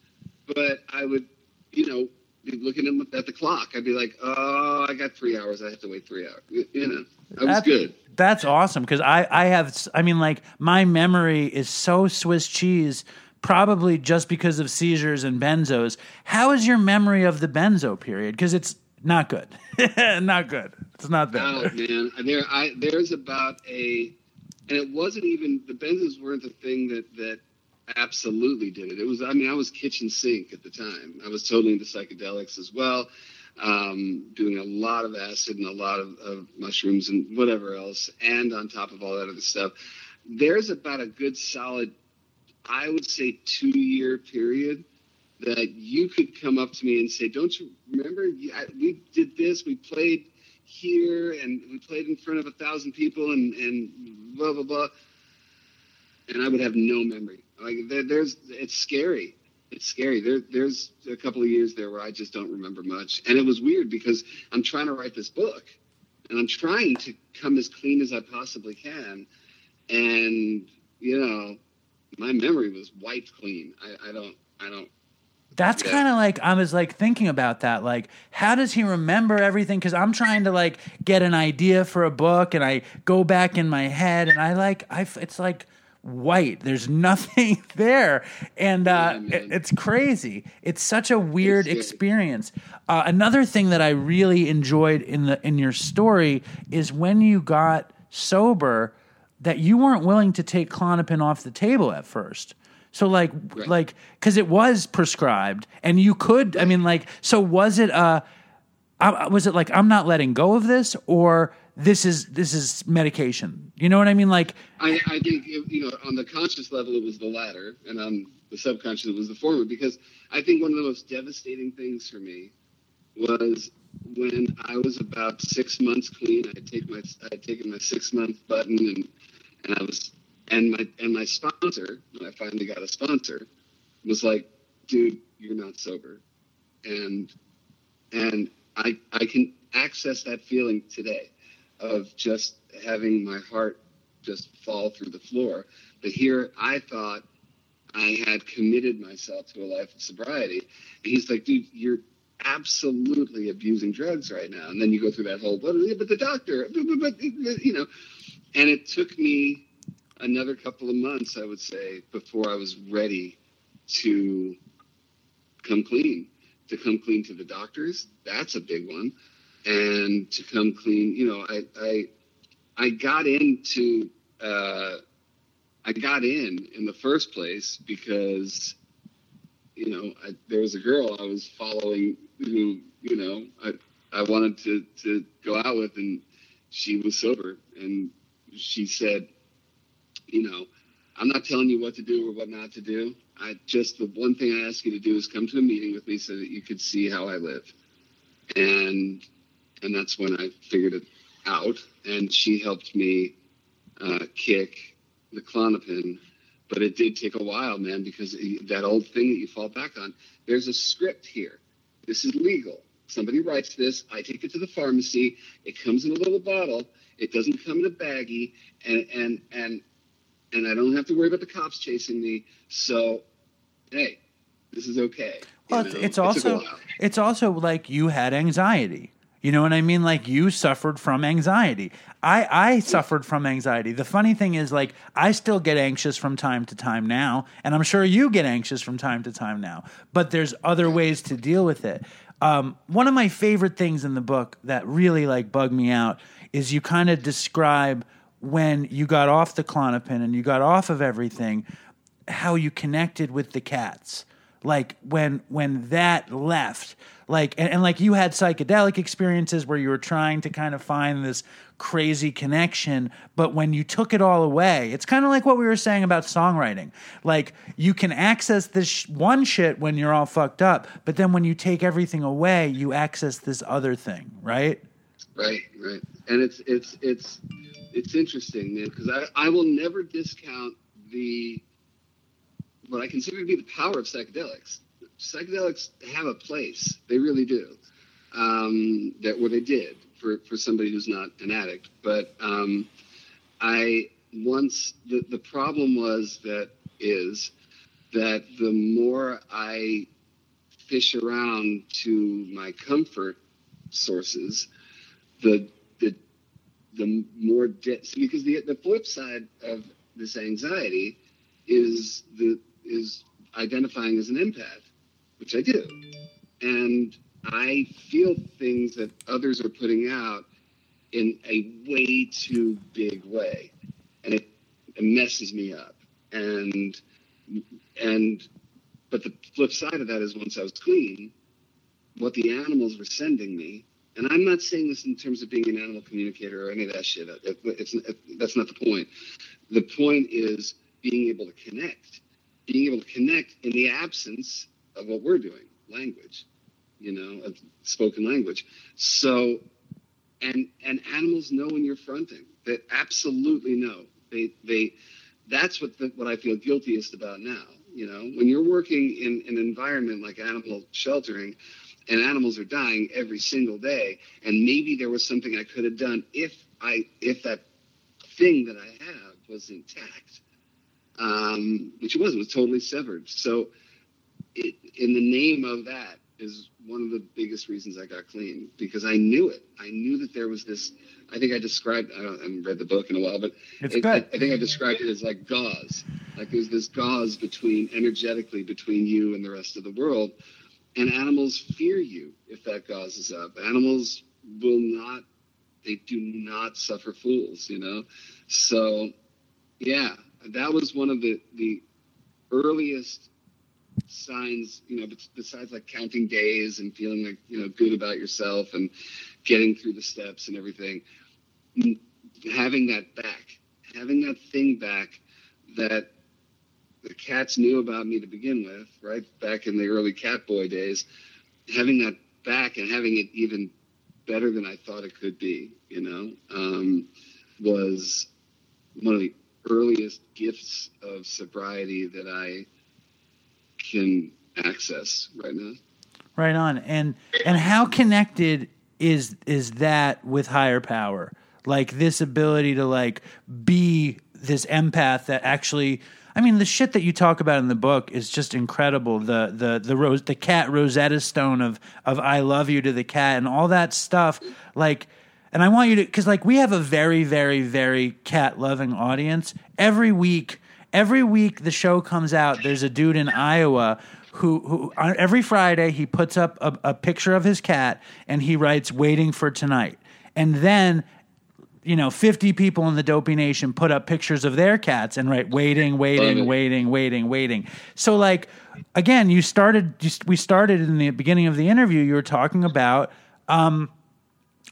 but I would, you know, be looking at the clock. I'd be like, oh, I got three hours. I have to wait three hours. You you know, I was That's good. That's awesome because I I have I mean like my memory is so Swiss cheese. Probably just because of seizures and benzos. How is your memory of the benzo period? Because it's not good. [LAUGHS] not good. It's not Oh that. man, there I there's about a, and it wasn't even the benzos weren't the thing that that absolutely did it. It was I mean I was kitchen sink at the time. I was totally into psychedelics as well, um, doing a lot of acid and a lot of, of mushrooms and whatever else, and on top of all that other stuff, there's about a good solid, I would say two year period that you could come up to me and say, "Don't you remember? We did this. We played here, and we played in front of a thousand people, and and blah blah blah." And I would have no memory. Like there, there's, it's scary. it's scary. There, there's a couple of years there where I just don't remember much, and it was weird because I'm trying to write this book, and I'm trying to come as clean as I possibly can, and you know, my memory was wiped clean. I, I don't, I don't. That's Yeah. kind of like I was like thinking about that. Like, how does he remember everything? Because I'm trying to like get an idea for a book, and I go back in my head, and I like I. It's like white. There's [LAUGHS] nothing there, and uh, Yeah, it- it's crazy. It's such a weird experience. Uh, another thing that I really enjoyed in the in your story is when you got sober, that you weren't willing to take Klonopin off the table at first. So like Right. like because it was prescribed and you could I mean like so was it uh I- was it like I'm not letting go of this or this is this is medication you know what I mean like I, I think it- you know on the conscious level it was the latter, and on the subconscious it was the former. Because I think one of the most devastating things for me was when I was about six months clean. I take my I taken my six month button, and and I was and my and my sponsor when I finally got a sponsor was like, dude, you're not sober, and and I I can access that feeling today of just having my heart just fall through the floor. But here I thought I had committed myself to a life of sobriety. And he's like, dude, you're absolutely abusing drugs right now. And then you go through that whole, but, but the doctor, but, but, you know, and it took me another couple of months, I would say, before I was ready to come clean. To come clean to the doctors, that's a big one. And to come clean, you know, I, I, I got into, uh, I got in in the first place because, you know, I, there was a girl I was following who, you know, I, I wanted to, to go out with, and she was sober, and she said, you know, I'm not telling you what to do or what not to do. I just the one thing I ask you to do is come to a meeting with me so that you could see how I live, and and that's when I figured it out. And she helped me uh, kick the Klonopin, but it did take a while, man, because that old thing that you fall back on. There's a script here. This is legal. Somebody writes this. I take it to the pharmacy. It comes in a little bottle. It doesn't come in a baggie, and and and and I don't have to worry about the cops chasing me. So, hey, this is okay. Well, it's, it's it took a also it's also like you had anxiety. You know what I mean? Like you suffered from anxiety. I I suffered from anxiety. The funny thing is, like I still get anxious from time to time now, and I'm sure you get anxious from time to time now. But there's other ways to deal with it. Um, one of my favorite things in the book that really like bugged me out is you kind of describe when you got off the Klonopin and you got off of everything, how you connected with the cats like when when that left like and, and like you had psychedelic experiences where you were trying to kind of find this crazy connection but when you took it all away it's kind of like what we were saying about songwriting. Like you can access this sh- one shit when you're all fucked up but then when you take everything away you access this other thing right? Right, right, and it's it's it's it's interesting, man, because I I will never discount the what I consider to be the power of psychedelics. Psychedelics have a place; they really do. Um, that what they did for for somebody who's not an addict, but um, I once the the problem was that is that the more I fish around to my comfort sources, the the the more de- because the the flip side of this anxiety is the is identifying as an empath, which I do, and I feel things that others are putting out in a way too big way, and it, it messes me up. And and but the flip side of that is once I was clean, what the animals were sending me and I'm not saying this in terms of being an animal communicator or any of that shit. It, it's, it, that's not the point. The point is being able to connect, being able to connect in the absence of what we're doing, language, you know, of spoken language. So, and and animals know when you're fronting. They absolutely know. They they. That's what the, what I feel guiltiest about now. You know, when you're working in an environment like animal sheltering, and animals are dying every single day, and maybe there was something I could have done if I if that thing that I have was intact, um, which it wasn't. It was totally severed. So, it, in the name of that is one of the biggest reasons I got clean because I knew it. I knew that there was this. I think I described. I, don't, I haven't read the book in a while, but It's it, good. I, I think I described it as like gauze. Like there's this gauze between energetically between you and the rest of the world, and animals fear you if that gauze is up. Animals will not. They do not suffer fools. You know. So, yeah, that was one of the the earliest signs, you know, besides like counting days and feeling like, you know, good about yourself and getting through the steps and everything, having that back, having that thing back that the cats knew about me to begin with, right? Back in the early cat boy days, having that back and having it even better than I thought it could be, you know, um, was one of the earliest gifts of sobriety that I can access right now. Right on. And and how connected is is that with higher power? Like this ability to like be this empath that actually I mean the shit that you talk about in the book is just incredible. The the the rose the cat Rosetta Stone of of I love you to the cat and all that stuff like and I want you to cuz like we have a very very very cat loving audience. Every week every week the show comes out there's a dude in Iowa who, who on every Friday he puts up a, a picture of his cat and he writes "Waiting for tonight," and then you know 50 people in the Dopey Nation put up pictures of their cats and write "Waiting, waiting, waiting, waiting, waiting." So like again, you started you, we started in the beginning of the interview. You were talking about um,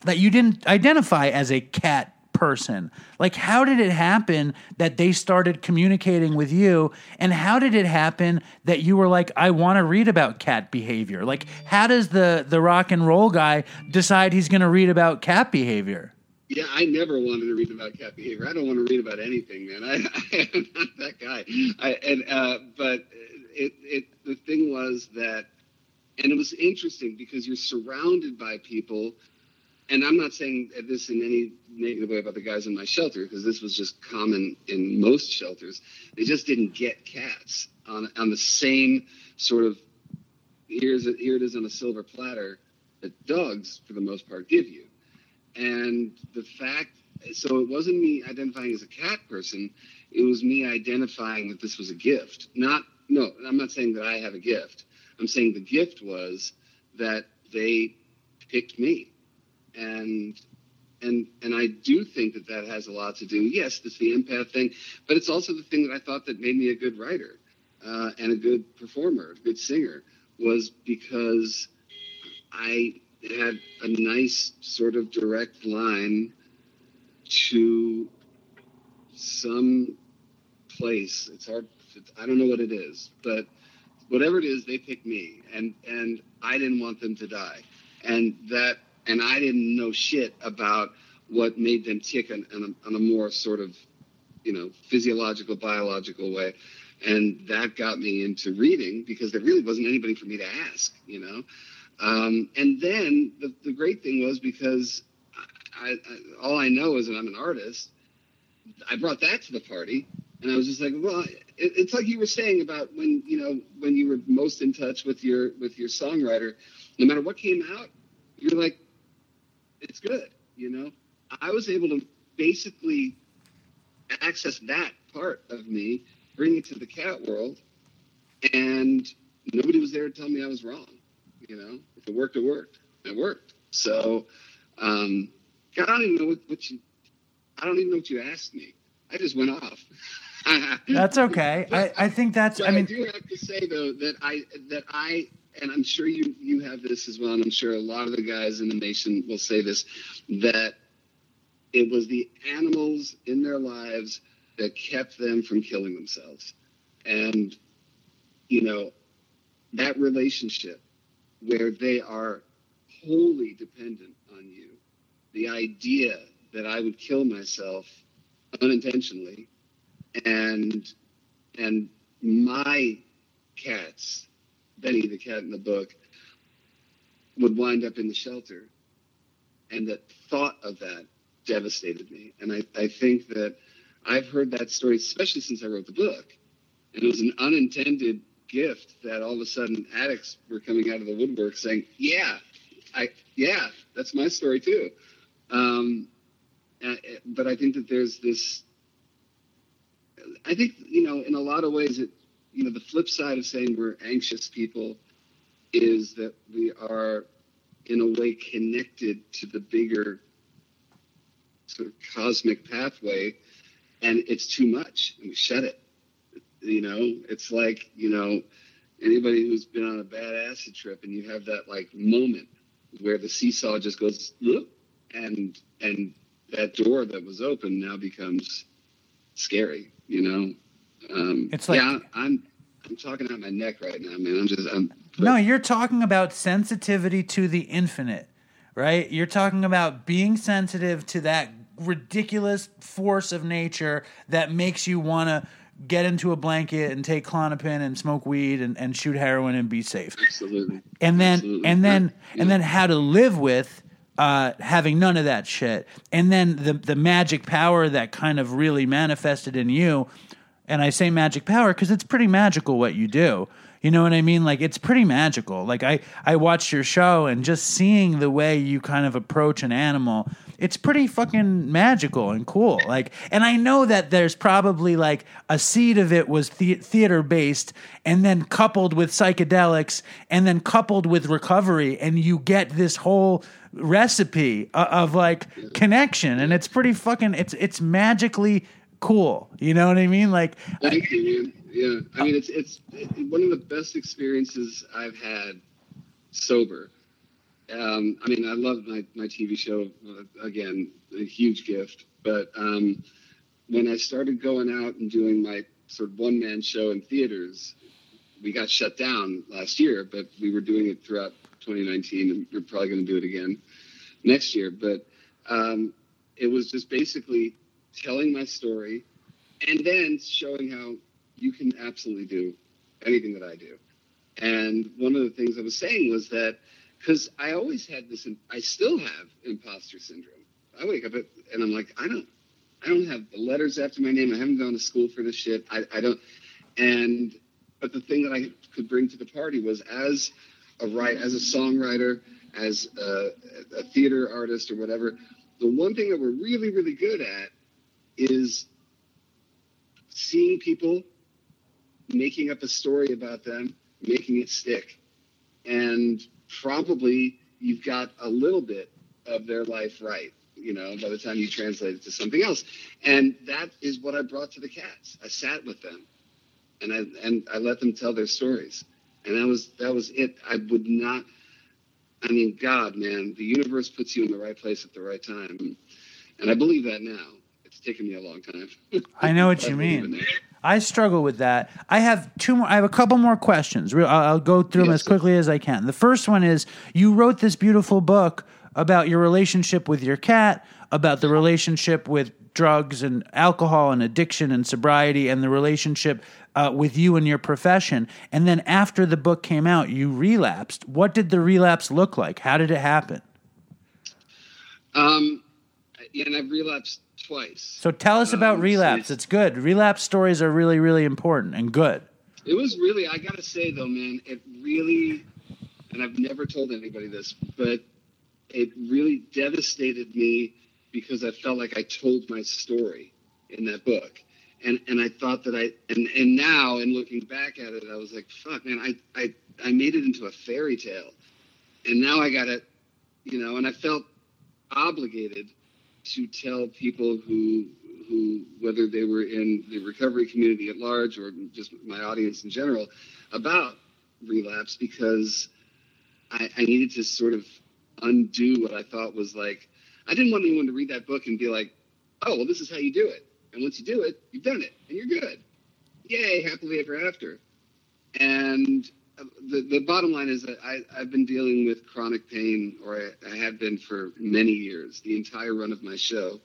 that you didn't identify as a cat person. Like, how did it happen that they started communicating with you? And how did it happen that you were like, I want to read about cat behavior? Like, how does the, the rock and roll guy decide he's going to read about cat behavior? Yeah, I never wanted to read about cat behavior. I don't want to read about anything, man. [LAUGHS] I, I am not that guy. I, and uh, but it, it the thing was that, and it was interesting because you're surrounded by people, and I'm not saying this in any negative way about the guys in my shelter because this was just common in most shelters. They just didn't get cats on on the same sort of here's it here it is on a silver platter that dogs for the most part give you. And the fact so it wasn't me identifying as a cat person it was me identifying that this was a gift. Not no i'm not saying that i have a gift. I'm saying the gift was that they picked me and and and i do think that that has a lot to do yes it's the empath thing but it's also the thing that i thought that made me a good writer uh, and a good performer a good singer was because i had a nice sort of direct line to some place. It's hard. I don't know what it is, but whatever it is, they picked me, and and I didn't want them to die, and that and I didn't know shit about what made them tick on, on, a, on a more sort of you know physiological biological way and that got me into reading because there really wasn't anybody for me to ask you know um, and then the, the great thing was because I, I, all I know is that I'm an artist. I brought that to the party, and I was just like, well, it, it's like you were saying about when you know when you were most in touch with your with your songwriter. No matter what came out, you're like, it's good. You know, I was able to basically access that part of me, bring it to the cat world, and nobody was there to tell me I was wrong. You know, if it worked, it worked. It worked. So, um, God, I don't even know what, what you. I don't even know what you asked me. I just went off. [LAUGHS] That's okay. I, I think that's, But I mean, I do have to say though that I that I and I'm sure you you have this as well, and I'm sure a lot of the guys in the nation will say this that it was the animals in their lives that kept them from killing themselves, and you know that relationship where they are wholly dependent on you. The idea that I would kill myself unintentionally and and my cats, Benny the cat in the book, would wind up in the shelter. And the thought of that devastated me. And I, I think that I've heard that story, especially since I wrote the book. And it was an unintended gift that all of a sudden addicts were coming out of the woodwork saying, "Yeah, I yeah, that's my story too." Um, but I think that there's this. I think you know, in a lot of ways, it you know, the flip side of saying we're anxious people is that we are, in a way, connected to the bigger sort of cosmic pathway, and it's too much, and we shut it. You know, it's like you know, anybody who's been on a bad acid trip, and you have that like moment where the seesaw just goes, and and that door that was open now becomes scary. You know, um, It's like- yeah, I'm I'm talking out my neck right now, man. I'm just I'm No, you're talking about sensitivity to the infinite, right? You're talking about being sensitive to that ridiculous force of nature that makes you want to get into a blanket and take Klonopin and smoke weed and, and shoot heroin and be safe. absolutely. And then Absolutely. and then Yeah. and then how to live with uh, having none of that shit. And then the the magic power that kind of really manifested in you. And I say magic power because it's pretty magical what you do. You know what I mean? Like it's pretty magical. Like I I watched your show and just seeing the way you kind of approach an animal, it's pretty fucking magical and cool. Like and I know that there's probably like a seed of it was the- theater based and then coupled with psychedelics and then coupled with recovery and you get this whole recipe o- of like connection and it's pretty fucking it's it's magically cool. You know what I mean? Like man. Yeah, I mean, it's it's one of the best experiences I've had sober. Um, I mean, I love my, my TV show. uh, Again, a huge gift. But um, when I started going out and doing my sort of one man show in theaters, we got shut down last year, but we were doing it throughout 2019, and we're probably going to do it again next year. But um, it was just basically telling my story and then showing how you can absolutely do anything that I do. And one of the things I was saying was that because I always had this, I still have imposter syndrome. I wake up and I'm like, I don't, I don't have the letters after my name. I haven't gone to school for this shit. I, I don't. And but the thing that I could bring to the party was as a write, as a songwriter, as a, a theater artist or whatever. The one thing that we're really, really good at is seeing people making up a story about them, making it stick. And probably you've got a little bit of their life right, you know, by the time you translate it to something else. And that is what I brought to the cats. I sat with them and I and I let them tell their stories. And that was that was it. I would not I mean, God, man, the universe puts you in the right place at the right time. And I believe that now. Taken me a long time. I know what [LAUGHS] you mean. I struggle with that. I have two more. I have a couple more questions. I'll, I'll go through them as quickly as I can. The first one is: you wrote this beautiful book about your relationship with your cat, about the relationship with drugs and alcohol and addiction and sobriety, and the relationship uh, with you and your profession. And then after the book came out, you relapsed. What did the relapse look like? How did it happen? Um, yeah, and I've relapsed twice. So tell us about Um, relapse. so It's good. Relapse stories are really, really important and good. It was really, I gotta say though, man, it really, and I've never told anybody this, but it really devastated me because I felt like I told my story in that book. And, and I thought that I, and, and now in looking back at it, I was like, fuck, man, I, I, I made it into a fairy tale. And now I gotta, you know, and I felt obligated to tell people who who whether they were in the recovery community at large or just my audience in general about relapse because I, I needed to sort of undo what I thought was like I didn't want anyone to read that book and be like, oh well this is how you do it. And once you do it, you've done it and you're good. Yay, happily ever after. And the, the bottom line is that I, I've been dealing with chronic pain, or I, I have been for many years. The entire run of my show,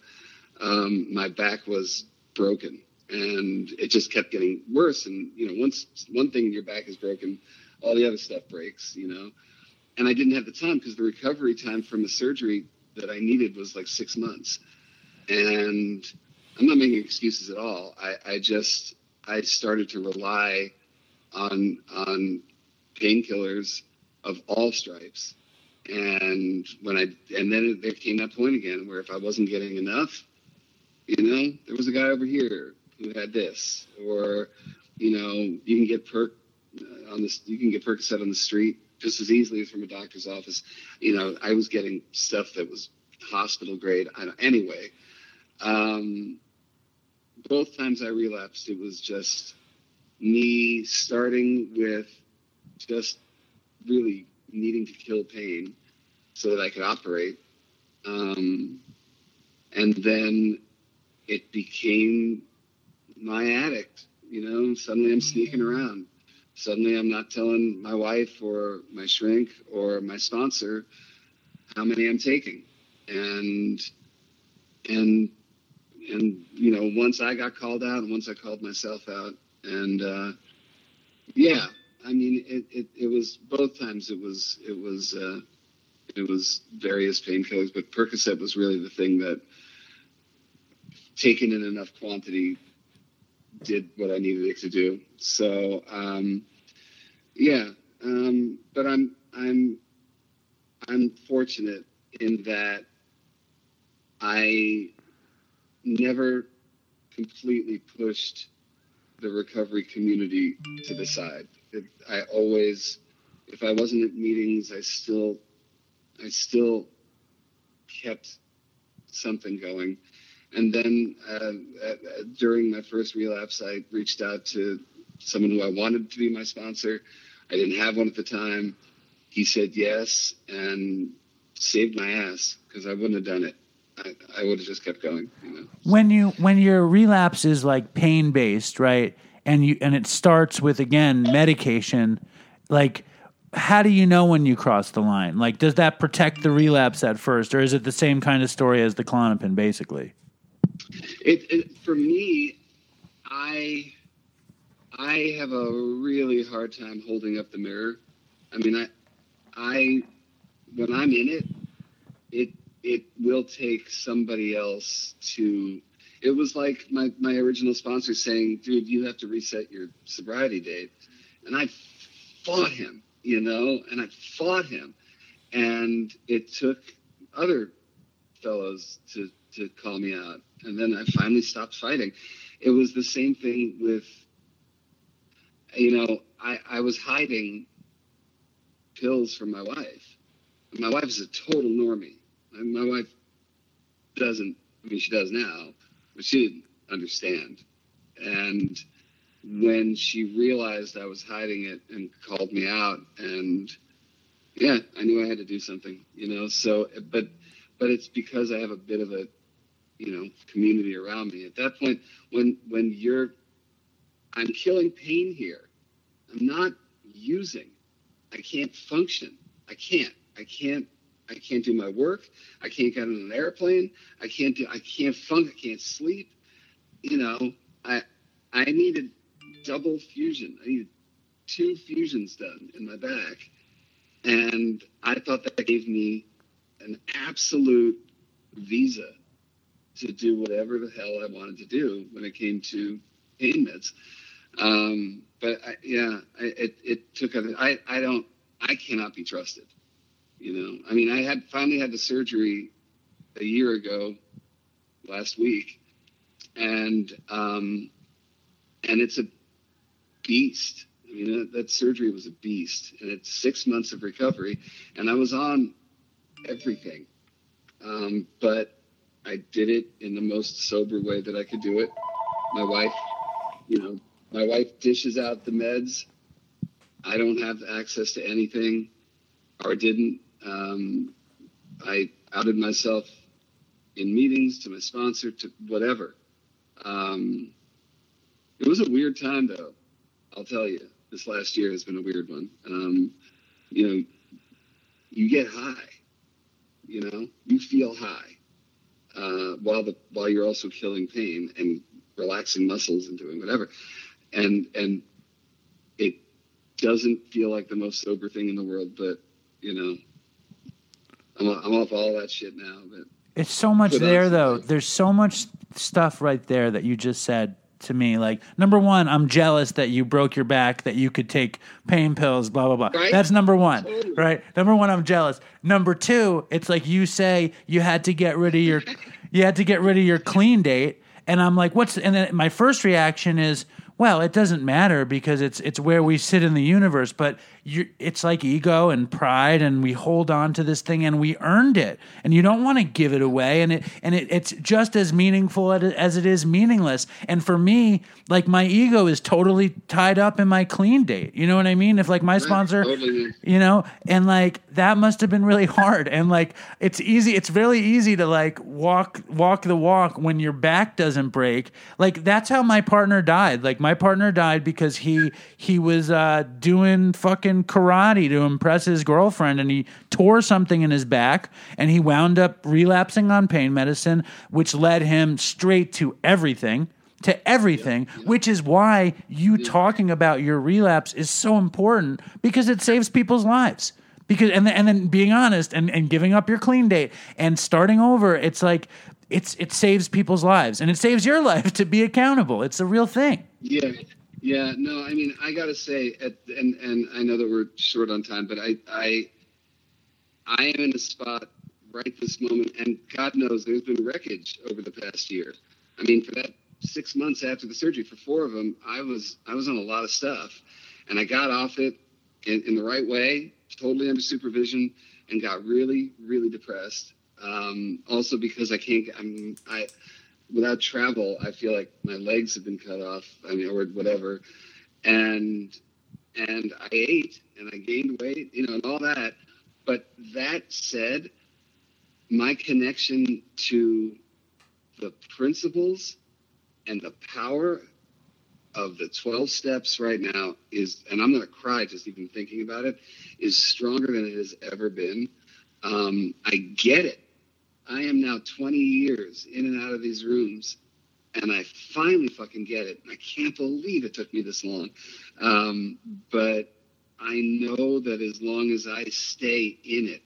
um, my back was broken, and it just kept getting worse. And you know, once one thing in your back is broken, all the other stuff breaks. You know, and I didn't have the time because the recovery time from the surgery that I needed was like six months. And I'm not making excuses at all. I, I just I started to rely on on painkillers of all stripes. And when I and then there came that point again where if I wasn't getting enough, you know, there was a guy over here who had this, or you know, you can get perk uh, on this, you can get Percocet on the street just as easily as from a doctor's office. You know, I was getting stuff that was hospital grade. I don't, anyway, um, both times I relapsed, it was just me starting with just really needing to kill pain so that I could operate. Um, and then it became my addict. You know, suddenly I'm sneaking around. Suddenly I'm not telling my wife or my shrink or my sponsor how many I'm taking. And and and you know, once I got called out and once I called myself out, and uh, yeah, I mean, it, it, it was both times. It was it was uh, it was various painkillers, but Percocet was really the thing that, taken in enough quantity, did what I needed it to do. So um, yeah, um, but I'm I'm I'm fortunate in that I never completely pushed the recovery community to the side. I always, if I wasn't at meetings, I still, I still kept something going. And then uh, during my first relapse, I reached out to someone who I wanted to be my sponsor. I didn't have one at the time. He said yes and saved my ass because I wouldn't have done it. I, I would have just kept going. You know? When you when your relapse is like pain based, right? And you and it starts with again medication, like how do you know when you cross the line? Like, does that protect the relapse at first, or is it the same kind of story as the Klonopin basically? It, it for me, I I have a really hard time holding up the mirror. I mean, I I when I'm in it, it it will take somebody else to it was like my, my original sponsor saying dude you have to reset your sobriety date. And i fought him you know and i fought him. And it took other fellows to to call me out. And then i finally stopped fighting. It was the same thing with you know i i was hiding pills from my wife. My wife is a total normie. My wife doesn't. I mean, she does now, she didn't understand. And when she realized I was hiding it and called me out, and yeah, I knew I had to do something, you know. So, but but it's because I have a bit of a you know community around me. At that point, when when you're, I'm killing pain here. I'm not using. I can't function. I can't. I can't I can't do my work. I can't get on an airplane. I can't do. I can't funk. I can't sleep. You know, I I needed double fusion. I needed two fusions done in my back, and I thought that gave me an absolute visa to do whatever the hell I wanted to do when it came to pain meds. Um, but I, yeah, I, it it took. I I don't. I cannot be trusted. You know, I mean, I had finally had the surgery a year ago, last week, and um, and it's a beast. I mean, that, that surgery was a beast, and it's six months of recovery, and I was on everything, um, but I did it in the most sober way that I could do it. My wife, you know, my wife dishes out the meds. I don't have access to anything, or didn't. Um, I outed myself in meetings to my sponsor to whatever. Um, it was a weird time though. I'll tell you, this last year has been a weird one. Um, you know, you get high. You know, you feel high uh, while the while you're also killing pain, and relaxing muscles and doing whatever, and and it doesn't feel like the most sober thing in the world, but you know, I'm I'm off all that shit now. But It's so much there, though. There's so much stuff right there that you just said to me. Like, number one, I'm jealous that you broke your back, that you could take pain pills, blah, blah, blah. Right? That's number one, Totally. right? Number one, I'm jealous. Number two, it's like you say you had to get rid of your, [LAUGHS] you had to get rid of your clean date. And I'm like, what's, and then my first reaction is, well, it doesn't matter because it's it's where we sit in the universe. But you, it's like ego and pride, and we hold on to this thing, and we earned it, and you don't want to give it away. And it and it, it's just as meaningful as it is meaningless. And for me, like my ego is totally tied up in my clean date. You know what I mean? If like my sponsor, you know, and like that must have been really hard. And like it's easy, it's really easy to like walk walk the walk when your back doesn't break. Like that's how my partner died. Like my partner died because he he was uh doing fucking karate to impress his girlfriend and he tore something in his back and he wound up relapsing on pain medicine, which led him straight to everything to everything, which is why you talking about your relapse is so important because it saves people's lives. Because and then, and then being honest and, and giving up your clean date and starting over, it's like it's it saves people's lives and it saves your [LAUGHS] life to be accountable. It's a real thing. Yeah, yeah. No, I mean, I gotta say, at, and and I know that we're short on time, but I I I am in a spot right this moment, and God knows there's been wreckage over the past year. I mean, for that six months after the surgery, for four of them, I was I was on a lot of stuff, and I got off it in, in the right way, totally under supervision, and got really really depressed. Um, also because I can't. I mean, I without travel, I feel like my legs have been cut off. I mean, or whatever, and and I ate and I gained weight, you know, and all that. But that said, my connection to the principles and the power of the 12 steps right now is, and I'm going to cry just even thinking about it, is stronger than it has ever been. Um, I get it. I am now 20 years in and out of these rooms, and I finally fucking get it. I can't believe it took me this long. Um, but I know that as long as I stay in it,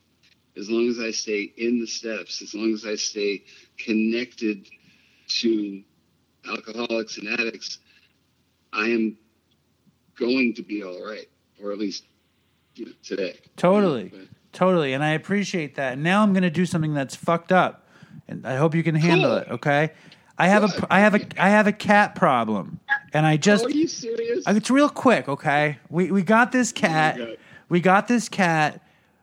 as long as I stay in the steps, as long as I stay connected to alcoholics and addicts, I am going to be all right, or at least you know, today. Totally. But- Totally. And I appreciate that. Now I'm going to do something that's fucked up. And I hope you can handle Cool. it, okay? I have a I have a I have a cat problem. And I just Oh, are you serious? It's real quick, okay? We we got this oh cat. God. we got this cat.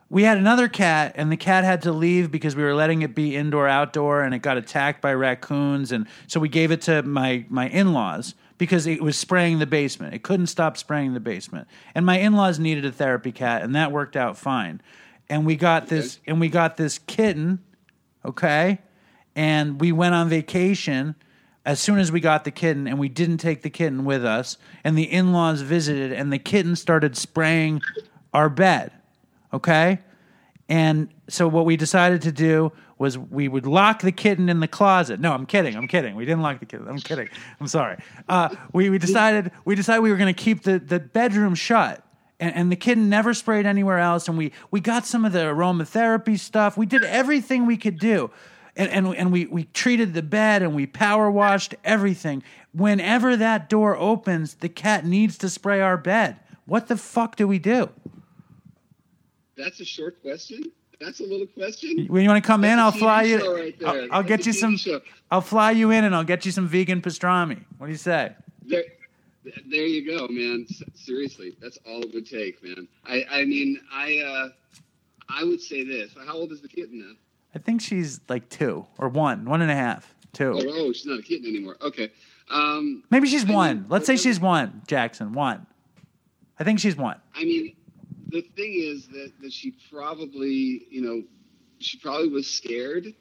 We had another cat, and the cat had to leave because we were letting it be indoor outdoor, and it got attacked by raccoons, and so we gave it to my my in laws because it was spraying the basement. It couldn't stop spraying the basement, and my in laws needed a therapy cat, and that worked out fine. And we got this, and we got this kitten, okay, and we went on vacation. As soon as we got the kitten and we didn't take the kitten with us and the in-laws visited and the kitten started spraying our bed okay? And so what we decided to do was we would lock the kitten in the closet. No i'm kidding i'm kidding. We didn't lock the kitten i'm kidding i'm sorry. Uh, we, we decided we decided we were going to keep the, the bedroom shut and, and the kitten never sprayed anywhere else and we we got some of the aromatherapy stuff we did everything we could do and and, and we, we treated the bed and we power washed everything. Whenever that door opens, the cat needs to spray our bed. What the fuck do we do? That's a short question. That's a little question. When you want to come in, I'll That's fly you. right. I'll, I'll get you some. show. I'll fly you in, and I'll get you some vegan pastrami. What do you say? There, there you go, man. Seriously, that's all it would take, man. I, I mean, I, uh, I would say this. How old is the kitten now? I think she's like two or one, one and a half, two. Oh, oh, she's not a kitten anymore. Okay. Um, Maybe she's I mean, one. Let's say she's one, Jackson. One. I think she's one. I mean, the thing is that, that she probably, you know, she probably was scared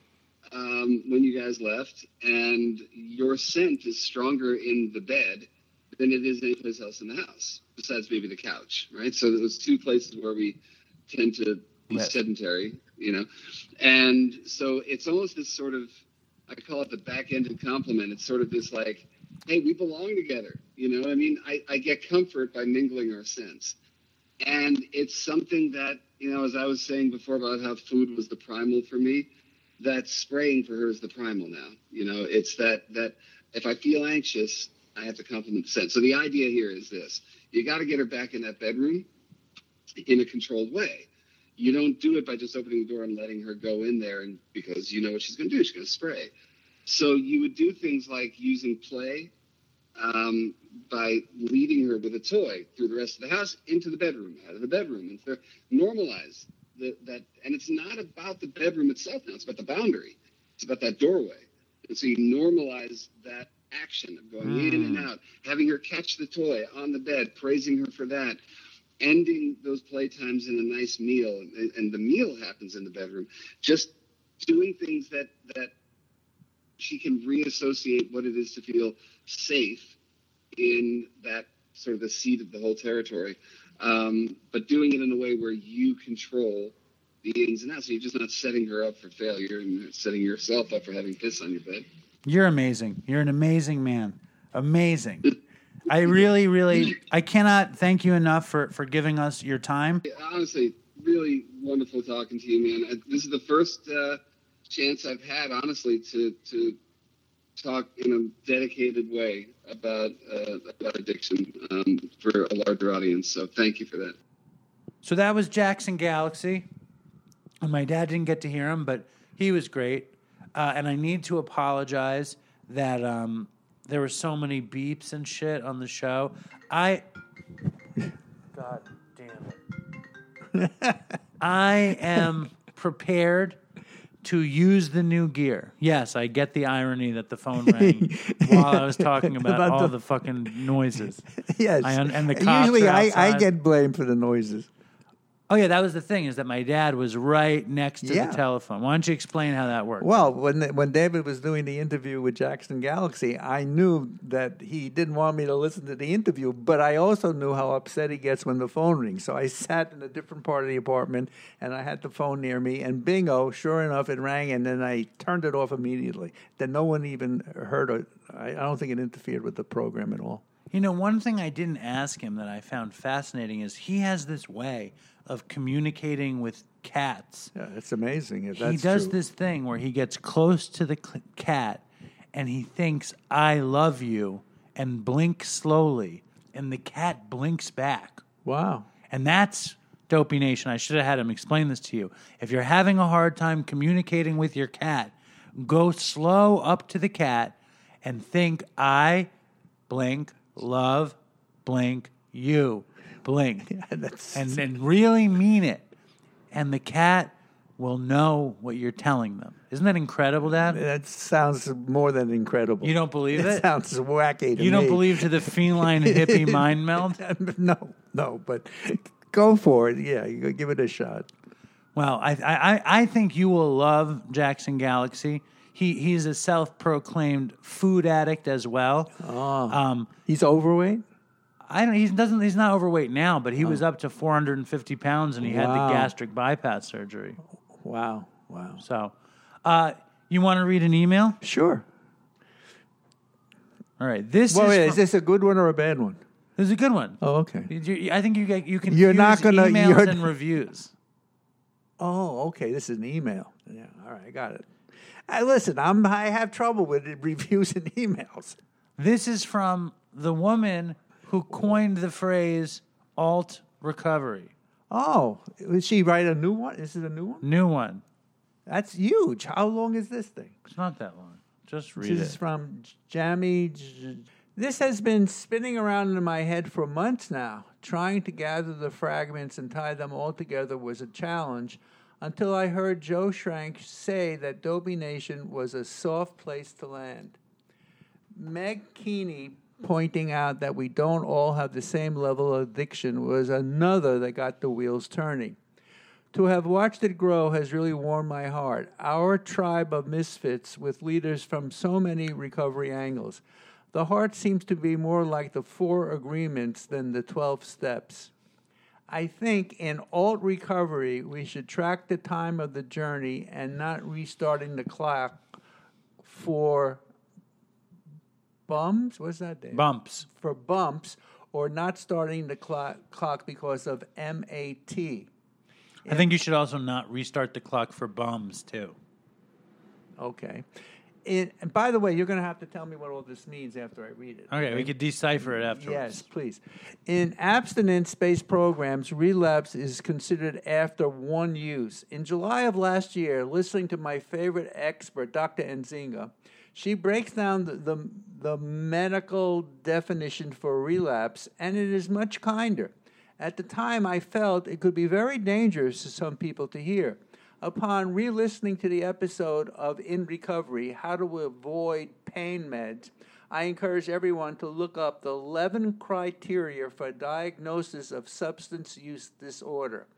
um, when you guys left, and your scent is stronger in the bed than it is anyplace else in the house, besides maybe the couch, right? So those two places where we tend to be Right. sedentary, you know, and so it's almost this sort of, I call it the back-ended compliment. It's sort of this like, hey, we belong together. You know, I mean, I, I get comfort by mingling our scents. And it's something that, you know, as I was saying before about how food was the primal for me, that spraying for her is the primal now. You know, it's that, that if I feel anxious, I have to compliment the scent. So the idea here is this you got to get her back in that bedroom in a controlled way. You don't do it by just opening the door and letting her go in there and because you know what she's going to do. She's going to spray. So you would do things like using play um, by leading her with a toy through the rest of the house into the bedroom, out of the bedroom, and to normalize the, that. And it's not about the bedroom itself now; it's about the boundary. It's about that doorway. And so you normalize that action of going in and out, having her catch the toy on the bed, praising her for that, ending those playtimes in a nice meal, and, and the meal happens in the bedroom. Just doing things that that she can reassociate what it is to feel safe in that sort of the seat of the whole territory, um, but doing it in a way where you control the ins and outs. So you're just not setting her up for failure and setting yourself up for having piss on your bed. You're amazing. You're an amazing man. Amazing. I really, really, I cannot thank you enough for for giving us your time. Honestly, really wonderful talking to you, man. This is the first uh, chance I've had, honestly, to to talk in a dedicated way about uh, about addiction um, for a larger audience. So thank you for that. So that was Jackson Galaxy. And my dad didn't get to hear him, but he was great. Uh, and I need to apologize that um, there were so many beeps and shit on the show. I. God damn it. I am prepared to use the new gear. Yes, I get the irony that the phone rang [LAUGHS] while I was talking about, About all the- the, fucking noises. [LAUGHS] Yes. I and the cops Usually I, I get blamed for the noises. Oh yeah, that was the thing is that my dad was right next to Yeah. the telephone. Why don't you explain how that worked? Well, when when David was doing the interview with Jackson Galaxy, I knew that he didn't want me to listen to the interview, but I also knew how upset he gets when the phone rings. So I [LAUGHS] sat in a different part of the apartment and I had the phone near me, and bingo, sure enough, it rang, and then I turned it off immediately. Then no one even heard it. I, I don't think it interfered with the program at all. You know, one thing I didn't ask him that I found fascinating is he has this way of communicating with cats. Yeah, it's amazing. If that's he does true. this thing where he gets close to the cl- cat and he thinks, I love you, and blinks slowly, and the cat blinks back. Wow. And that's Dopey Nation. I should have had him explain this to you. If you're having a hard time communicating with your cat, go slow up to the cat and think, I blink, love, blink, you, blink. [LAUGHS] That's And, and really mean it. And the cat will know what you're telling them. Isn't that incredible, Dad? that sounds more than incredible. You don't believe It it? sounds wacky to You don't me. believe to the feline [LAUGHS] hippie mind meld? [LAUGHS] no, no, but go for it. Yeah, give it a shot. Well, I, I, I think you will love Jackson Galaxy. He he's a self-proclaimed food addict as well. Um, He's overweight. I don't. He doesn't. He's not overweight now, but he was up to 450 pounds, and he had Wow. the gastric bypass surgery. Wow, wow. So, uh, you want to read an email? Sure. All right. This Well, is, wait, from- is this a good one or a bad one? this is a good one. Oh, okay. You- I think you get you can You're not gonna- emails you're- and [LAUGHS] reviews. Oh, okay. This is an email. Yeah. All right, I got it. Uh, listen, I'm I have trouble with [LAUGHS] reviews and emails. This is from the woman who coined the phrase alt recovery. Oh, did she write a new one? Is it a new one? New one. That's huge. How long is this thing? It's not that long. Just read This is from Jamie. J- This has been spinning around in my head for months now. Trying to gather the fragments and tie them all together was a challenge until I heard Joe Schrank say that Dopey Nation was a soft place to land. Meg Keeney pointing out that we don't all have the same level of addiction was another that got the wheels turning. To have watched it grow has really warmed my heart. Our tribe of misfits with leaders from so many recovery angles. The heart seems to be more like the four agreements than the 12 steps. I think in alt recovery, we should track the time of the journey and not restarting the clock for bums. What's that, Dave? Bumps. For bumps or not starting the clock, clock because of MAT. I think you should also not restart the clock for bums too. Okay. In, and by the way, you're going to have to tell me what all this means after I read it. Okay, we could decipher it afterwards. Yes, please. In abstinence based programs, relapse is considered after one use. In July of last year, listening to my favorite expert, Dr. Enzinga, she breaks down the, the, the medical definition for relapse, and it is much kinder. At the time, I felt it could be very dangerous to some people to hear. Upon re listening to the episode of In Recovery How to Avoid Pain Meds, I encourage everyone to look up the 11 criteria for diagnosis of substance use disorder.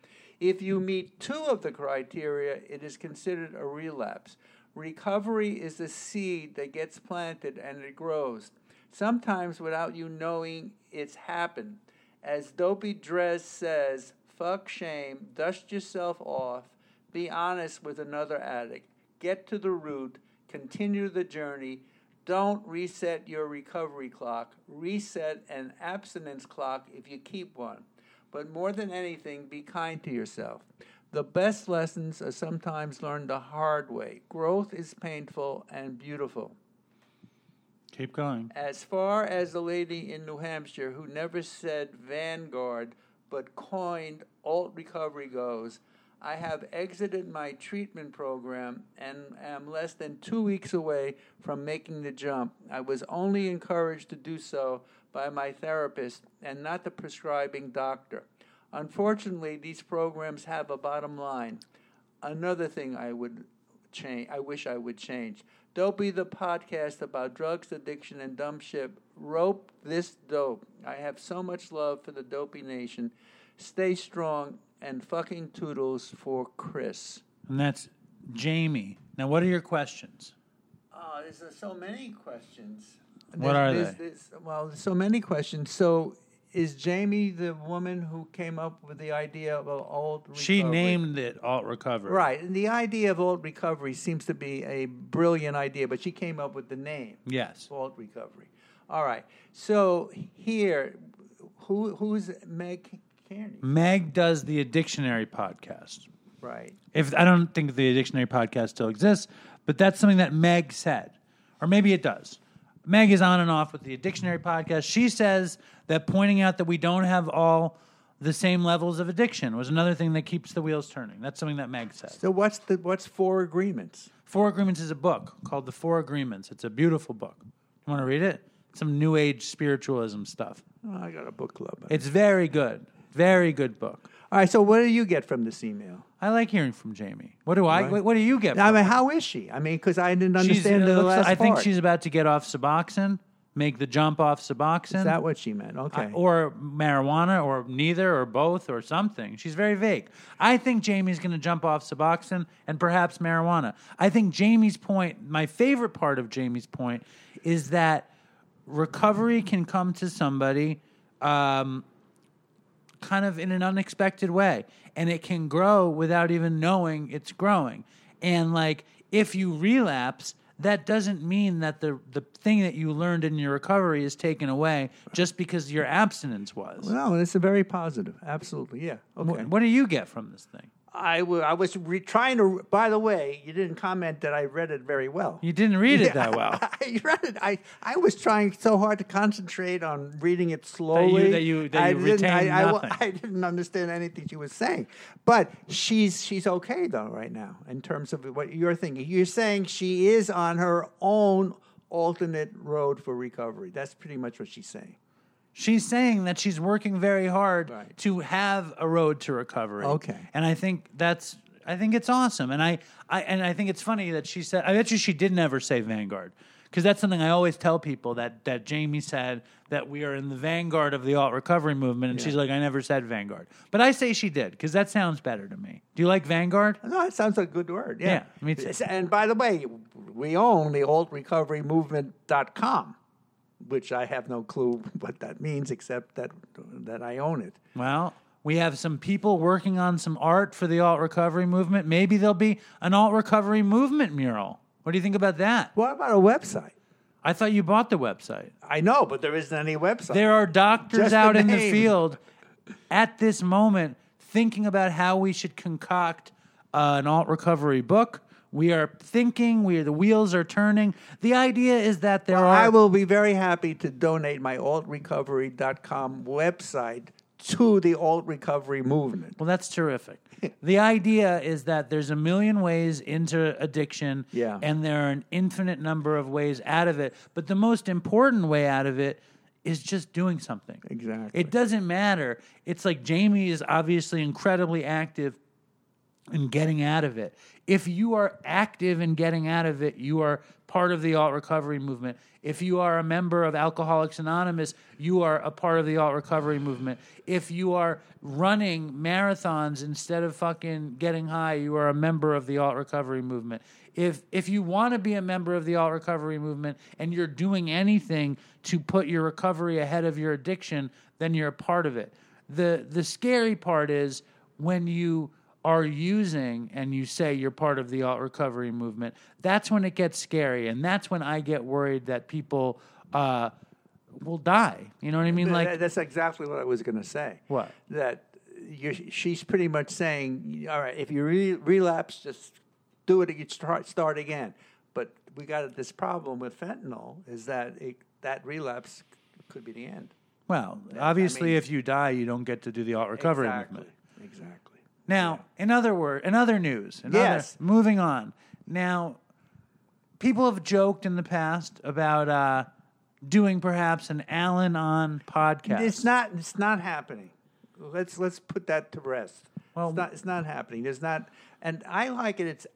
If you meet two of the criteria, it is considered a relapse. Recovery is a seed that gets planted and it grows, sometimes without you knowing it's happened. As Dopey Dress says, fuck shame, dust yourself off, be honest with another addict, get to the root, continue the journey. Don't reset your recovery clock. Reset an abstinence clock if you keep one. But more than anything, be kind to yourself. The best lessons are sometimes learned the hard way. Growth is painful and beautiful. Keep going. As far as the lady in New Hampshire who never said Vanguard but coined alt recovery goes, I have exited my treatment program and am less than two weeks away from making the jump. I was only encouraged to do so by my therapist and not the prescribing doctor. Unfortunately, these programs have a bottom line. Another thing I would change, I wish I would change. Dopey, the podcast about drugs, addiction, and dumb shit. Rope this dope. I have so much love for the Dopey Nation. Stay strong and fucking toodles for Chris. And that's Jamie. Now, what are your questions? Oh, there's uh, so many questions. What are There's- they? there's- well, there's so many questions. So, is Jamie the woman who came up with the idea of an old? She named it alt recovery. Right, and the idea of alt recovery seems to be a brilliant idea, but she came up with the name Yes. alt recovery. All right, so here, who who's Meg Kearney? Meg does the Dictionary podcast. Right. If I don't think the Dictionary podcast still exists, but that's something that Meg said, or maybe it does. Meg is on and off with the Dictionary podcast. She says that pointing out that we don't have all the same levels of addiction was another thing that keeps the wheels turning. That's something that Meg said. So what's the what's four agreements? Four Agreements is a book called The Four Agreements. It's a beautiful book. You want to read it? Some new age spiritualism stuff. Oh, I got a book club. It's very good. Very good book. All right, so what do you get from this email? I like hearing from Jamie. What do I? What, what do you get? I mean, her? how is she? I mean, because I didn't understand the last like- I think she's about to get off Suboxone, make the jump off Suboxone, Is that what she meant? Okay. uh, or marijuana, or neither, or both, or something. She's very vague. I think Jamie's going to jump off Suboxone and perhaps marijuana. I think Jamie's point, my favorite part of Jamie's point, is that recovery can come to somebody. Um, kind of in an unexpected way and it can grow without even knowing it's growing and like if you relapse that doesn't mean that the the thing that you learned in your recovery is taken away just because your abstinence was no, it's a very positive. Absolutely, yeah. Okay. what, what do you get from this thing I was re- trying to. By the way, you didn't comment that I read it very well. you didn't read it that well [LAUGHS] I read it. I, I was trying so hard to concentrate on reading it slowly that you- that I you didn't, retained I, I nothing. [LAUGHS] I didn't understand anything she was saying. But she's she's okay though right now in terms of what you're thinking. You're saying she is on her own alternate road for recovery. That's pretty much what she's saying. She's saying that she's working very hard Right. to have a road to recovery. Okay. And I think that's I think it's awesome. And I, I and I think it's funny that she said I bet you she didn't ever say Vanguard. Because that's something I always tell people that that Jamie said that we are in the vanguard of the alt recovery movement, and she's like, I never said Vanguard, but I say she did because that sounds better to me. Do you like Vanguard? No, it sounds like a good word. Yeah. Yeah, me too. And by the way, we own the altrecoverymovement.com, which I have no clue what that means except that that I own it. Well, we have some people working on some art for the alt recovery movement. Maybe there'll be an alt recovery movement mural. What do you think about that? What about a website? I thought you bought the website. I know, but there isn't any website. There are doctors Just the out in the field at this moment thinking about how we should concoct uh, an alt recovery book. We are thinking. We are, the wheels are turning. The idea is that there Well, are. I will be very happy to donate my altrecovery.com website to the alt recovery movement. Well, that's terrific. [LAUGHS] the idea is that there's a million ways into addiction, Yeah. and there are an infinite number of ways out of it. But the most important way out of it is just doing something. Exactly. It doesn't matter. It's like Jamie is obviously incredibly active in getting out of it. If you are active in getting out of it, you are part of the alt recovery movement. If you are a member of Alcoholics Anonymous, you are a part of the alt recovery movement. If you are running marathons instead of fucking getting high, you are a member of the alt recovery movement. If if you want to be a member of the alt recovery movement and you're doing anything to put your recovery ahead of your addiction, then you're a part of it. The the scary part is when you are using and you say you're part of the alt recovery movement, that's when it gets scary. And that's when I get worried that people uh, will die. You know what I mean? Like, that's exactly what I was going to say. What? That you she's pretty much saying, all right, if you re- relapse, just do it. You start start again. But we got this problem with fentanyl is that it, that relapse could be the end. well, obviously, mean- if you die, you don't get to do the alt recovery exactly. movement. Exactly. Now, in other word, in other news, in Yes. other, moving on. Now, people have joked in the past about uh, doing perhaps an Alan on podcast. It's not. It's not happening. Let's let's put that to rest. Well- it's not. It's not happening. There's not. And I like it. It's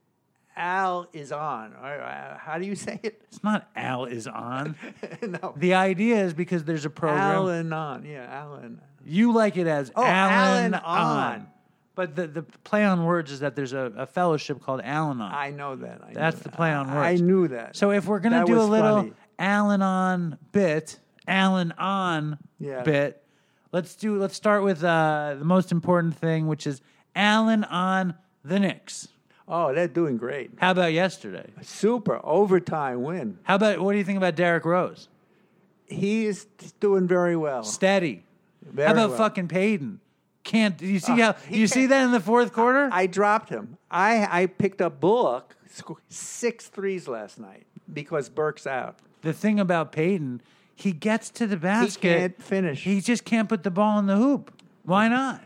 Al is on. Or, uh, how do you say it? It's not Al is on. [LAUGHS] no. the idea is because there's a program. Alan on. Yeah, Alan. You like it as Oh, Alan, Alan on. But the, the play on words is that there's a, a fellowship called Alan on. I know that. I That's the that. play on I- words. I knew that. So if we're gonna That do a was little funny. Alan on bit, Alan on Yeah. bit, let's do. Let's start with uh, the most important thing, which is Alan on the Knicks. Oh, they're doing great. How about yesterday? Super overtime win. How about what do you think about Derrick Rose? He is doing very well. Steady. Very How about well. fucking Payton? Can't you see ah, how he you see that in the fourth quarter? I dropped him. I I picked up Bullock six threes last night because Burks out. the thing about Payton, he gets to the basket. can't finish. He just can't put the ball in the hoop. Why not?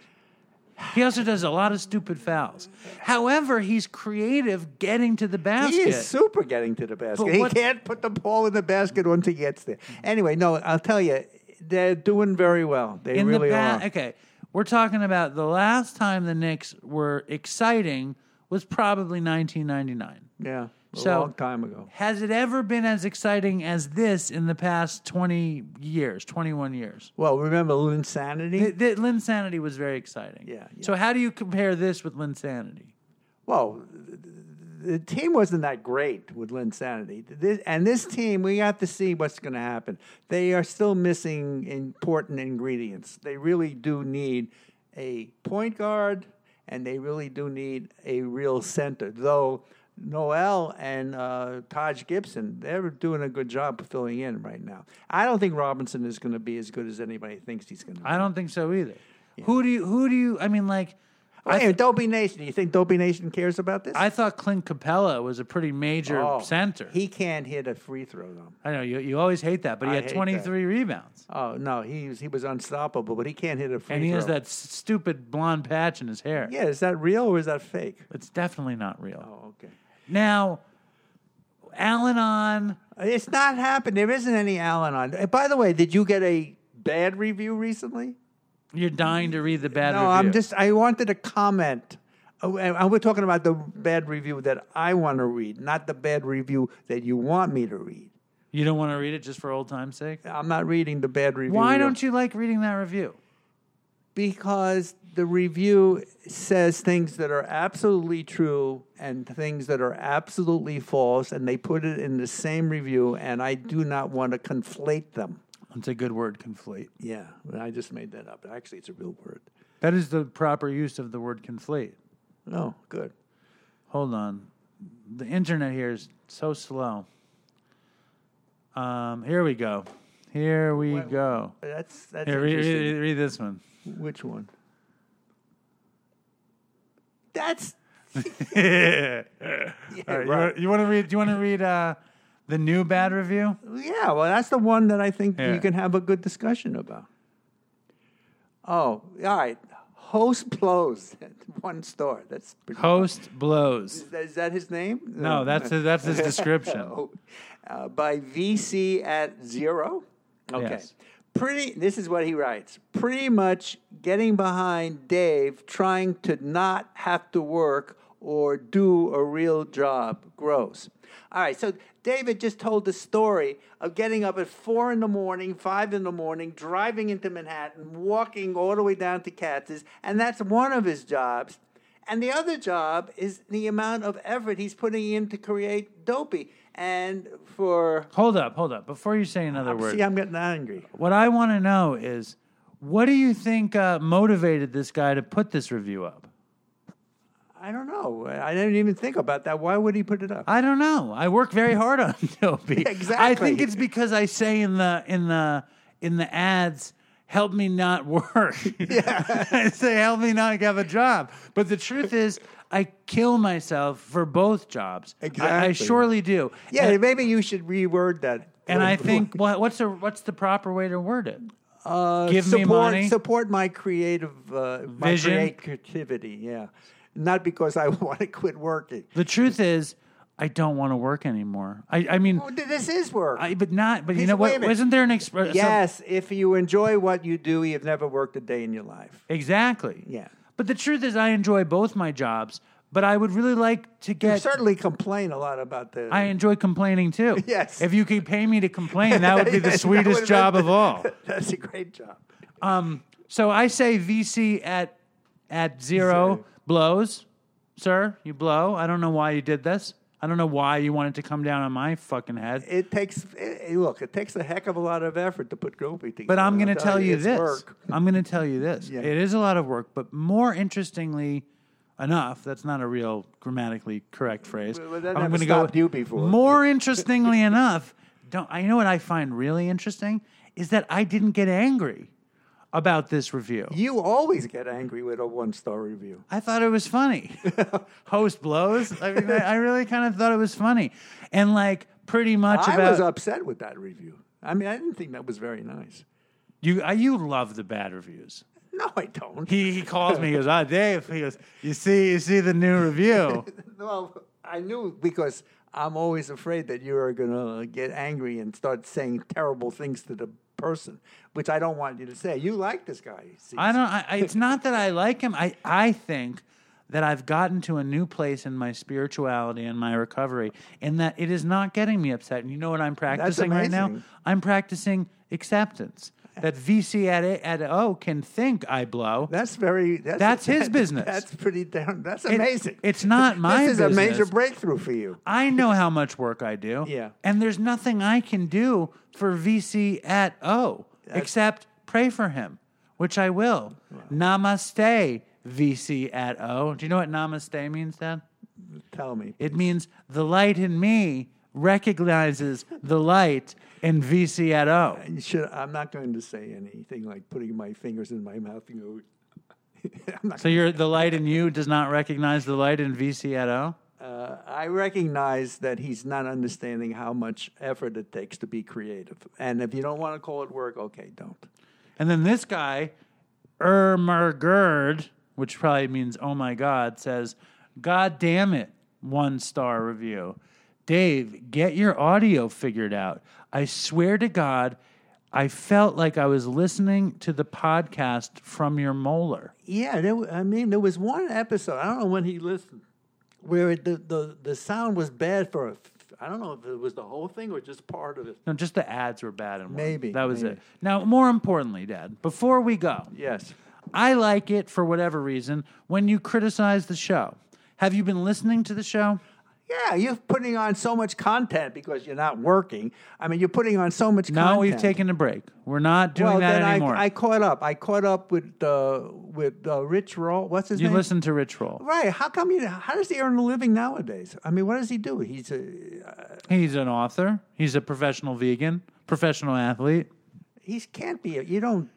He also does a lot of stupid fouls. However, he's creative getting to the basket. He is super getting to the basket. He can't put the ball in the basket once he gets there. Anyway, no, I'll tell you, they're doing very well. They in really the pa- are. Okay, we're talking about the last time the Knicks were exciting was probably 1999. Yeah, a So- long time ago. Has it ever been as exciting as this in the past 20 years, 21 years? Well, remember Linsanity? The, the Linsanity was very exciting. Yeah, yeah. So how do you compare this with Linsanity? Well, the team wasn't that great with Linsanity. This, and this team, we got to see what's going to happen. They are still missing important ingredients. They really do need a point guard, and they really do need a real center. Though Noel and uh, Taj Gibson, they're doing a good job filling in right now. I don't think Robinson is going to be as good as anybody thinks he's going to be. I don't think so either. Who do you? Who do you? I mean, like, I, Hey, Dopey Nation, do you think Dopey Nation cares about this? I thought Clint Capela was a pretty major Oh, center. He can't hit a free throw, though. I know you. You always hate that, but he I had hate 23 rebounds, Oh no, he was he was unstoppable, but he can't hit a free throw. and he throw. has that s- stupid blonde patch in his hair. Yeah, is that real or is that fake? It's definitely not real. Oh, okay. Now, Alan on. It's not happened. There isn't any Alan on. Uh, By the way, did you get a bad review recently? You're dying to read the bad review. no, review. I'm just. I wanted to comment. Oh, and we're talking about the bad review that I want to read, not the bad review that you want me to read. You don't want to read it just for old time's sake. I'm not reading the bad review. Why don't you like reading that review? because the review says things that are absolutely true and things that are absolutely false, and they put it in the same review, and I do not want to conflate them. It's a good word, conflate. Yeah, I just made that up. Actually, it's a real word. That is the proper use of the word conflate. Oh, good. Hold on. The internet here is so slow. Um, here we go. Here we go. That's that's Here, read, interesting. read, read this one. Which one? That's [LAUGHS] [LAUGHS] All right, you, right. want, you want to read? Do you want to read uh, the new bad review? yeah. Well, that's the one that I think Yeah. you can have a good discussion about. Oh, all right. Host blows one store. That's pretty Host blows. Is that, is that his name? No, that's his, that's his description. [LAUGHS] Oh, uh, by VC at zero. Okay. Yes. Pretty. This is what he writes. Pretty much getting behind Dave, trying to not have to work or do a real job. Gross. All right. So David just told the story of getting up at four in the morning, five in the morning, driving into Manhattan, walking all the way down to Katz's, and that's one of his jobs. And the other job is the amount of effort he's putting in to create Dopey. And for Hold up, hold up. Before you say another word, see, I'm getting angry. what I want to know is, what do you think uh, motivated this guy to put this review up? I don't know. I didn't even think about that. Why would he put it up? I don't know. I work very hard on [LAUGHS] Dopey. [LAUGHS] I think it's because I say in the in the in the ads, "Help me not work." [LAUGHS] I say, "Help me not have a job." But the truth is, I kill myself for both jobs. I- I, surely do. yeah, And, maybe you should reword that. and I think what, what's the what's the proper way to word it? uh, give me support, money. Support my creative uh, my Vision. creativity. Yeah, not because I [LAUGHS] want to quit working. The truth is, I don't want to work anymore. I, I mean, Oh, this is work. I, but not. But you know what? Wasn't there an express? yes, if you enjoy what you do, you've never worked a day in your life. exactly. Yeah. But the truth is, I enjoy both my jobs. But I would really like to get. You certainly complain a lot about this. I enjoy complaining too. [LAUGHS] Yes. If you could pay me to complain, that would be [LAUGHS] the sweetest job been- of all. That's a great job. Um, so I say VC at at zero blows, sir. You blow. I don't know why you did this. I don't know why you wanted to come down on my fucking head. It takes eh, look. It takes a heck of a lot of effort to put Dopey together. But I'm going to tell you this. Work. I'm going to tell you this. Yeah. It is a lot of work, but more interestingly enough, that's not a real grammatically correct phrase. Well, I'm gonna stopped you before. More interestingly [LAUGHS] enough, don't I know what I find really interesting is that I didn't get angry about this review. You always get angry with a one star review. I thought it was funny. [LAUGHS] Host blows. I mean, I, I really kind of thought it was funny, and like pretty much I about was upset with that review. I mean, I didn't think that was very nice. you. uh, You love the bad reviews. No, I don't. He, he calls me. He goes, "Ah, Dave." He goes, "You see, you see the new review." [LAUGHS] well, I knew because I'm always afraid that you are going to get angry and start saying terrible things to the person, which I don't want you to say. You like this guy. I don't. I, it's not that I like him. I I think that I've gotten to a new place in my spirituality and my recovery, in that it is not getting me upset. And you know what I'm practicing right now? I'm practicing acceptance. That VC at A- at O can think I blow. That's very. That's, That's his [LAUGHS] business. That's pretty damn. That's It- amazing. it's not [LAUGHS] my business. This is a major breakthrough for you. I know how much work I do. [LAUGHS] Yeah. And there's nothing I can do for VC at O except pray for him, which I will. Namaste, VC at O. Do you know what namaste means, Dad? Tell me. It means the light in me recognizes the light in VC at O. You should, I'm not going to say anything like putting my fingers in my mouth and [LAUGHS] go. I'm not So you're, the light in you does not recognize the light in VC at O? Uh, I recognize that he's not understanding how much effort it takes to be creative. And if you don't want to call it work, okay, don't. And then this guy, Ermergerd, which probably means oh my God, says, God damn it, one star review. Dave, get your audio figured out. I swear to God, I felt like I was listening to the podcast from your molar. Yeah, there, I mean, there was one episode, I don't know when he listened, where it, the, the, the sound was bad for, a I don't know if it was the whole thing or just part of it. No, just the ads were bad and Maybe, that was maybe. it. Now, more importantly, Dad, before we go, Yes. I like it for whatever reason when you criticize the show. Have you been listening to the show? Yeah, you're putting on so much content because you're not working. I mean, you're putting on so much No, content. we've taken a break. We're not doing well, that then anymore. I, I caught up. I caught up with uh, with uh, Rich Roll. What's his you name? You listen to Rich Roll. Right. How come you? How does he earn a living nowadays? I mean, what does he do? He's a He's an author. He's a professional vegan, professional athlete. he can't be. A, you don't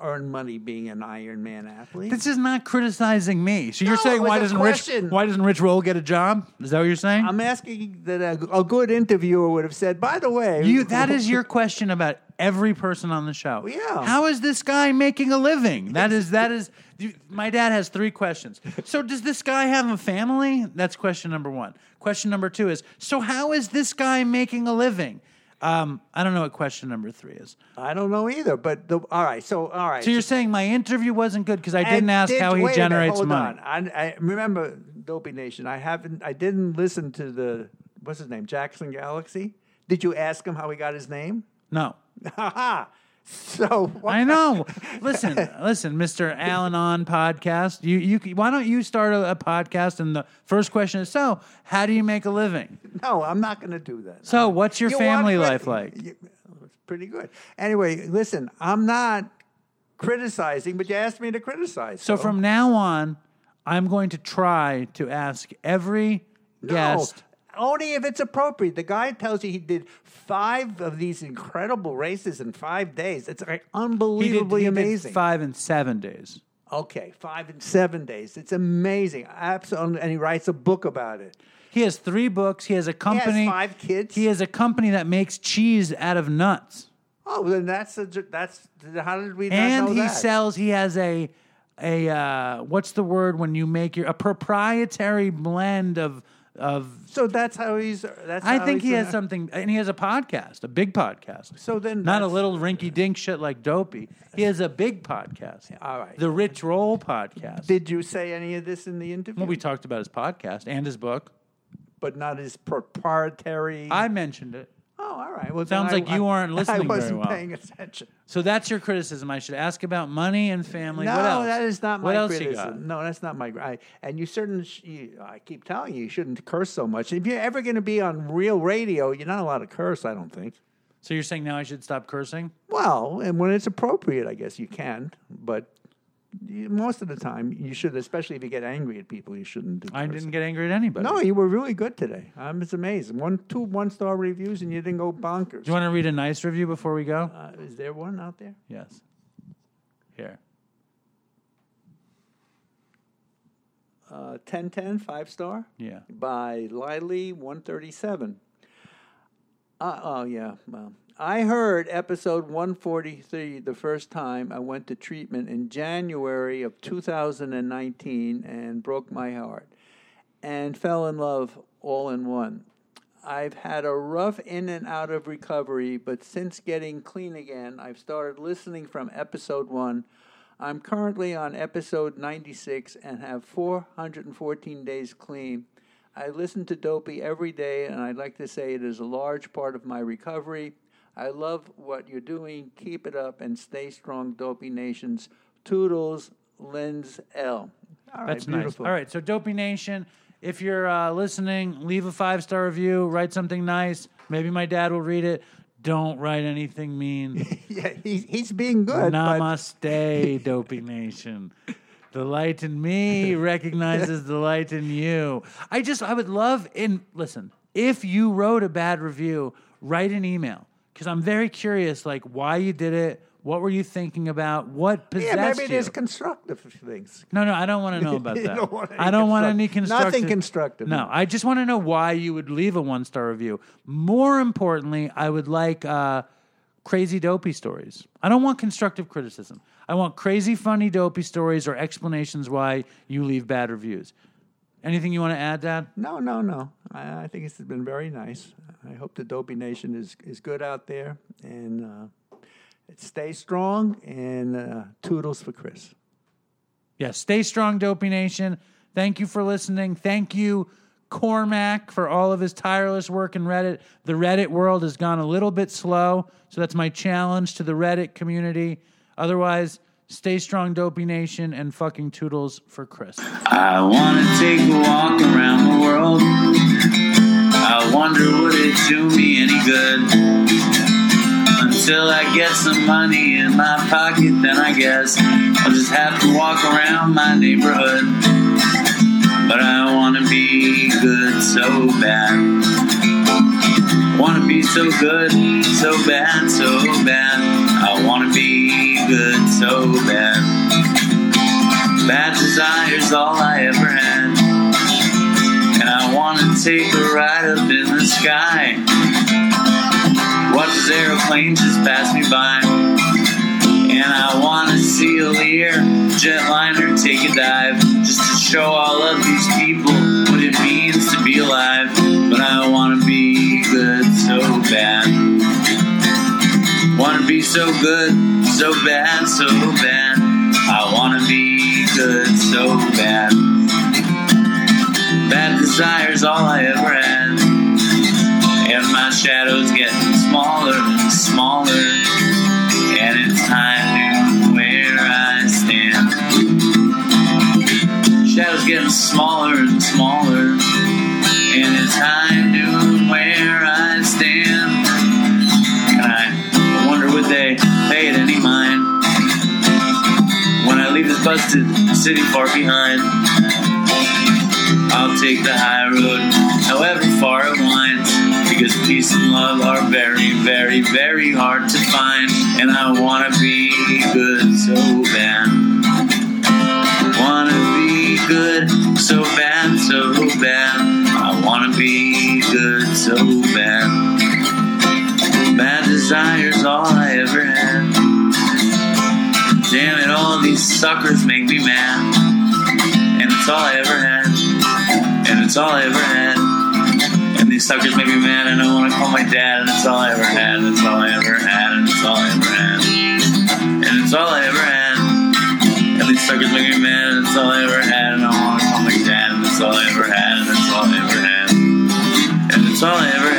earn money being an Ironman athlete. This is not criticizing me. So you're No, saying it was why a doesn't Rich why doesn't Rich Roll get a job? Is that what you're saying? I'm asking that a, a good interviewer would have said. By the way, you that [LAUGHS] is your question about every person on the show. Yeah. How is this guy making a living? That is that is you- my dad has three questions. So does this guy have a family? That's question number 1. Question number 2 is so how is this guy making a living? Um, I don't know what question number 3 is. I don't know either. But the, all right. So all right. So you're saying my interview wasn't good because I didn't ask did- how he wait a minute, generates money. on. I, I remember Dopey Nation. I haven't. I didn't listen to the what's his name, Jackson Galaxy. Did you ask him how he got his name? No. [LAUGHS] Ha ha. So what- I know. [LAUGHS] Listen, listen, Mr. Alan on podcast. You, you, why don't you start a, a podcast? And the first question is, so how do you make a living? No, I'm not going to do that. So what's your You family life like? You- It's pretty good. Anyway, listen, I'm not criticizing, but you asked me to criticize. So from now on, I'm going to try to ask every guest. Only if it's appropriate. The guy tells you he did five of these incredible races in five days. It's like He did, unbelievably he did amazing. five and seven days. Okay, five and seven days. It's amazing. Absolutely. And he writes a book about it. He has three books. He has a company. five kids. He has a company that makes cheese out of nuts. Oh, then that's a, that's how did we not and he that? sells he has a a uh, what's the word when you make your a proprietary blend of of So that's how he's. That's I how think he's he has gonna- something and he has a podcast, a big podcast. So then not a that's- little rinky dink shit like dopey. He has a big podcast. All right. The Rich Roll podcast. Did you say any of this in the interview? well, we talked about his podcast and his book. but not his proprietary. I mentioned it. Oh, all right. Well, Sounds then I- like you weren't [LAUGHS] listening I wasn't well. paying attention. So that's your criticism. I should ask about money and family. no, what else? that is not my what you criticism. got? No, that's not my. I, and you certainly, you, I keep telling you, you shouldn't curse so much. If you're ever going to be on real radio, you're not allowed to curse. I don't think. So you're saying now I should stop cursing? Well, and when it's appropriate, I guess you can. But most of the time, you should, especially if you get angry at people, you shouldn't. Do I didn't get angry at anybody. No, you were really good today. I'm just amazed. One, two one star reviews, and you didn't go bonkers. Do you want to read a nice review before we go? uh, is there one out there? Yes. Here. Uh, 1010, five star Yeah. by Lily 137. Uh, oh, yeah. Well, I heard episode 143 the first time I went to treatment in January of 2019 and broke my heart and fell in love all in one. I've had a rough in and out of recovery, but since getting clean again, I've started listening from episode one. I'm currently on episode 96 and have 414 days clean. I listen to Dopey every day, and I'd like to say it is a large part of my recovery. I love what you're doing. Keep it up and stay strong, Dopey Nations. Toodles, Lens L. All right, That's beautiful. nice. All right. So, Dopey Nation, if you're uh, listening, leave a five star review, write something nice. Maybe my dad will read it. Don't write anything mean. [LAUGHS] Yeah, he's, he's being good. but- Namaste, [LAUGHS] Dopey Nation. The light in me recognizes the light in you. I just, I would love, and listen, if you wrote a bad review, write an email because I'm very curious, like why you did it, what were you thinking about, what possessed Yeah, maybe you. there's constructive things. No, no, I don't [LAUGHS] want to know about that. don't want I don't want any constructive. nothing constructive. No, I just want to know why you would leave a one star review. More importantly, I would like uh, crazy dopey stories. I don't want constructive criticism. I want crazy, funny, dopey stories or explanations why you leave bad reviews. Anything you want to add, Dad? No, no, no. I, I think it's been very nice. I hope the Dopey Nation is, is good out there and uh, stay strong and uh, toodles for Chris. Yes, stay strong, Dopey Nation. Thank you for listening. Thank you, Cormac, for all of his tireless work in Reddit. The Reddit world has gone a little bit slow, so that's my challenge to the Reddit community. Otherwise, stay strong, Dopey Nation, and fucking toodles for Chris. I wanna take a walk around the world. I wonder would it do me any good? Until I get some money in my pocket, then I guess I'll just have to walk around my neighborhood. But I wanna be good so bad. Wanna be so good, so bad, so bad. I wanna be good so bad. Bad desire's all I ever had. And I wanna take a ride up in the sky. Watch this aeroplane just pass me by. And I wanna see a Lear jetliner take a dive. Just to show all of these people what it means to be alive. But I wanna be good so bad. Wanna be so good, so bad, so bad. I wanna be good so bad. Bad desire's all I ever had. And my shadow's getting smaller and smaller. And it's time to where I stand. Shadow's getting smaller and smaller. And it's time busted city far behind. I'll take the high road, however far it winds, because peace and love are very, very, very hard to find. And I wanna be good so bad. Wanna be good so bad, so bad. I wanna be good so bad. Bad desire's all I ever had. Damn it, all these suckers make me mad. And it's all I ever had. And it's all I ever had. And these suckers make me mad, and I wanna call my dad, and it's all I ever had, and it's all I ever had, and it's all I ever had. And it's all I ever had. And these suckers make me mad, and it's all I ever had, and I wanna call my dad, and it's all I ever had, and it's all I ever had. And it's all I ever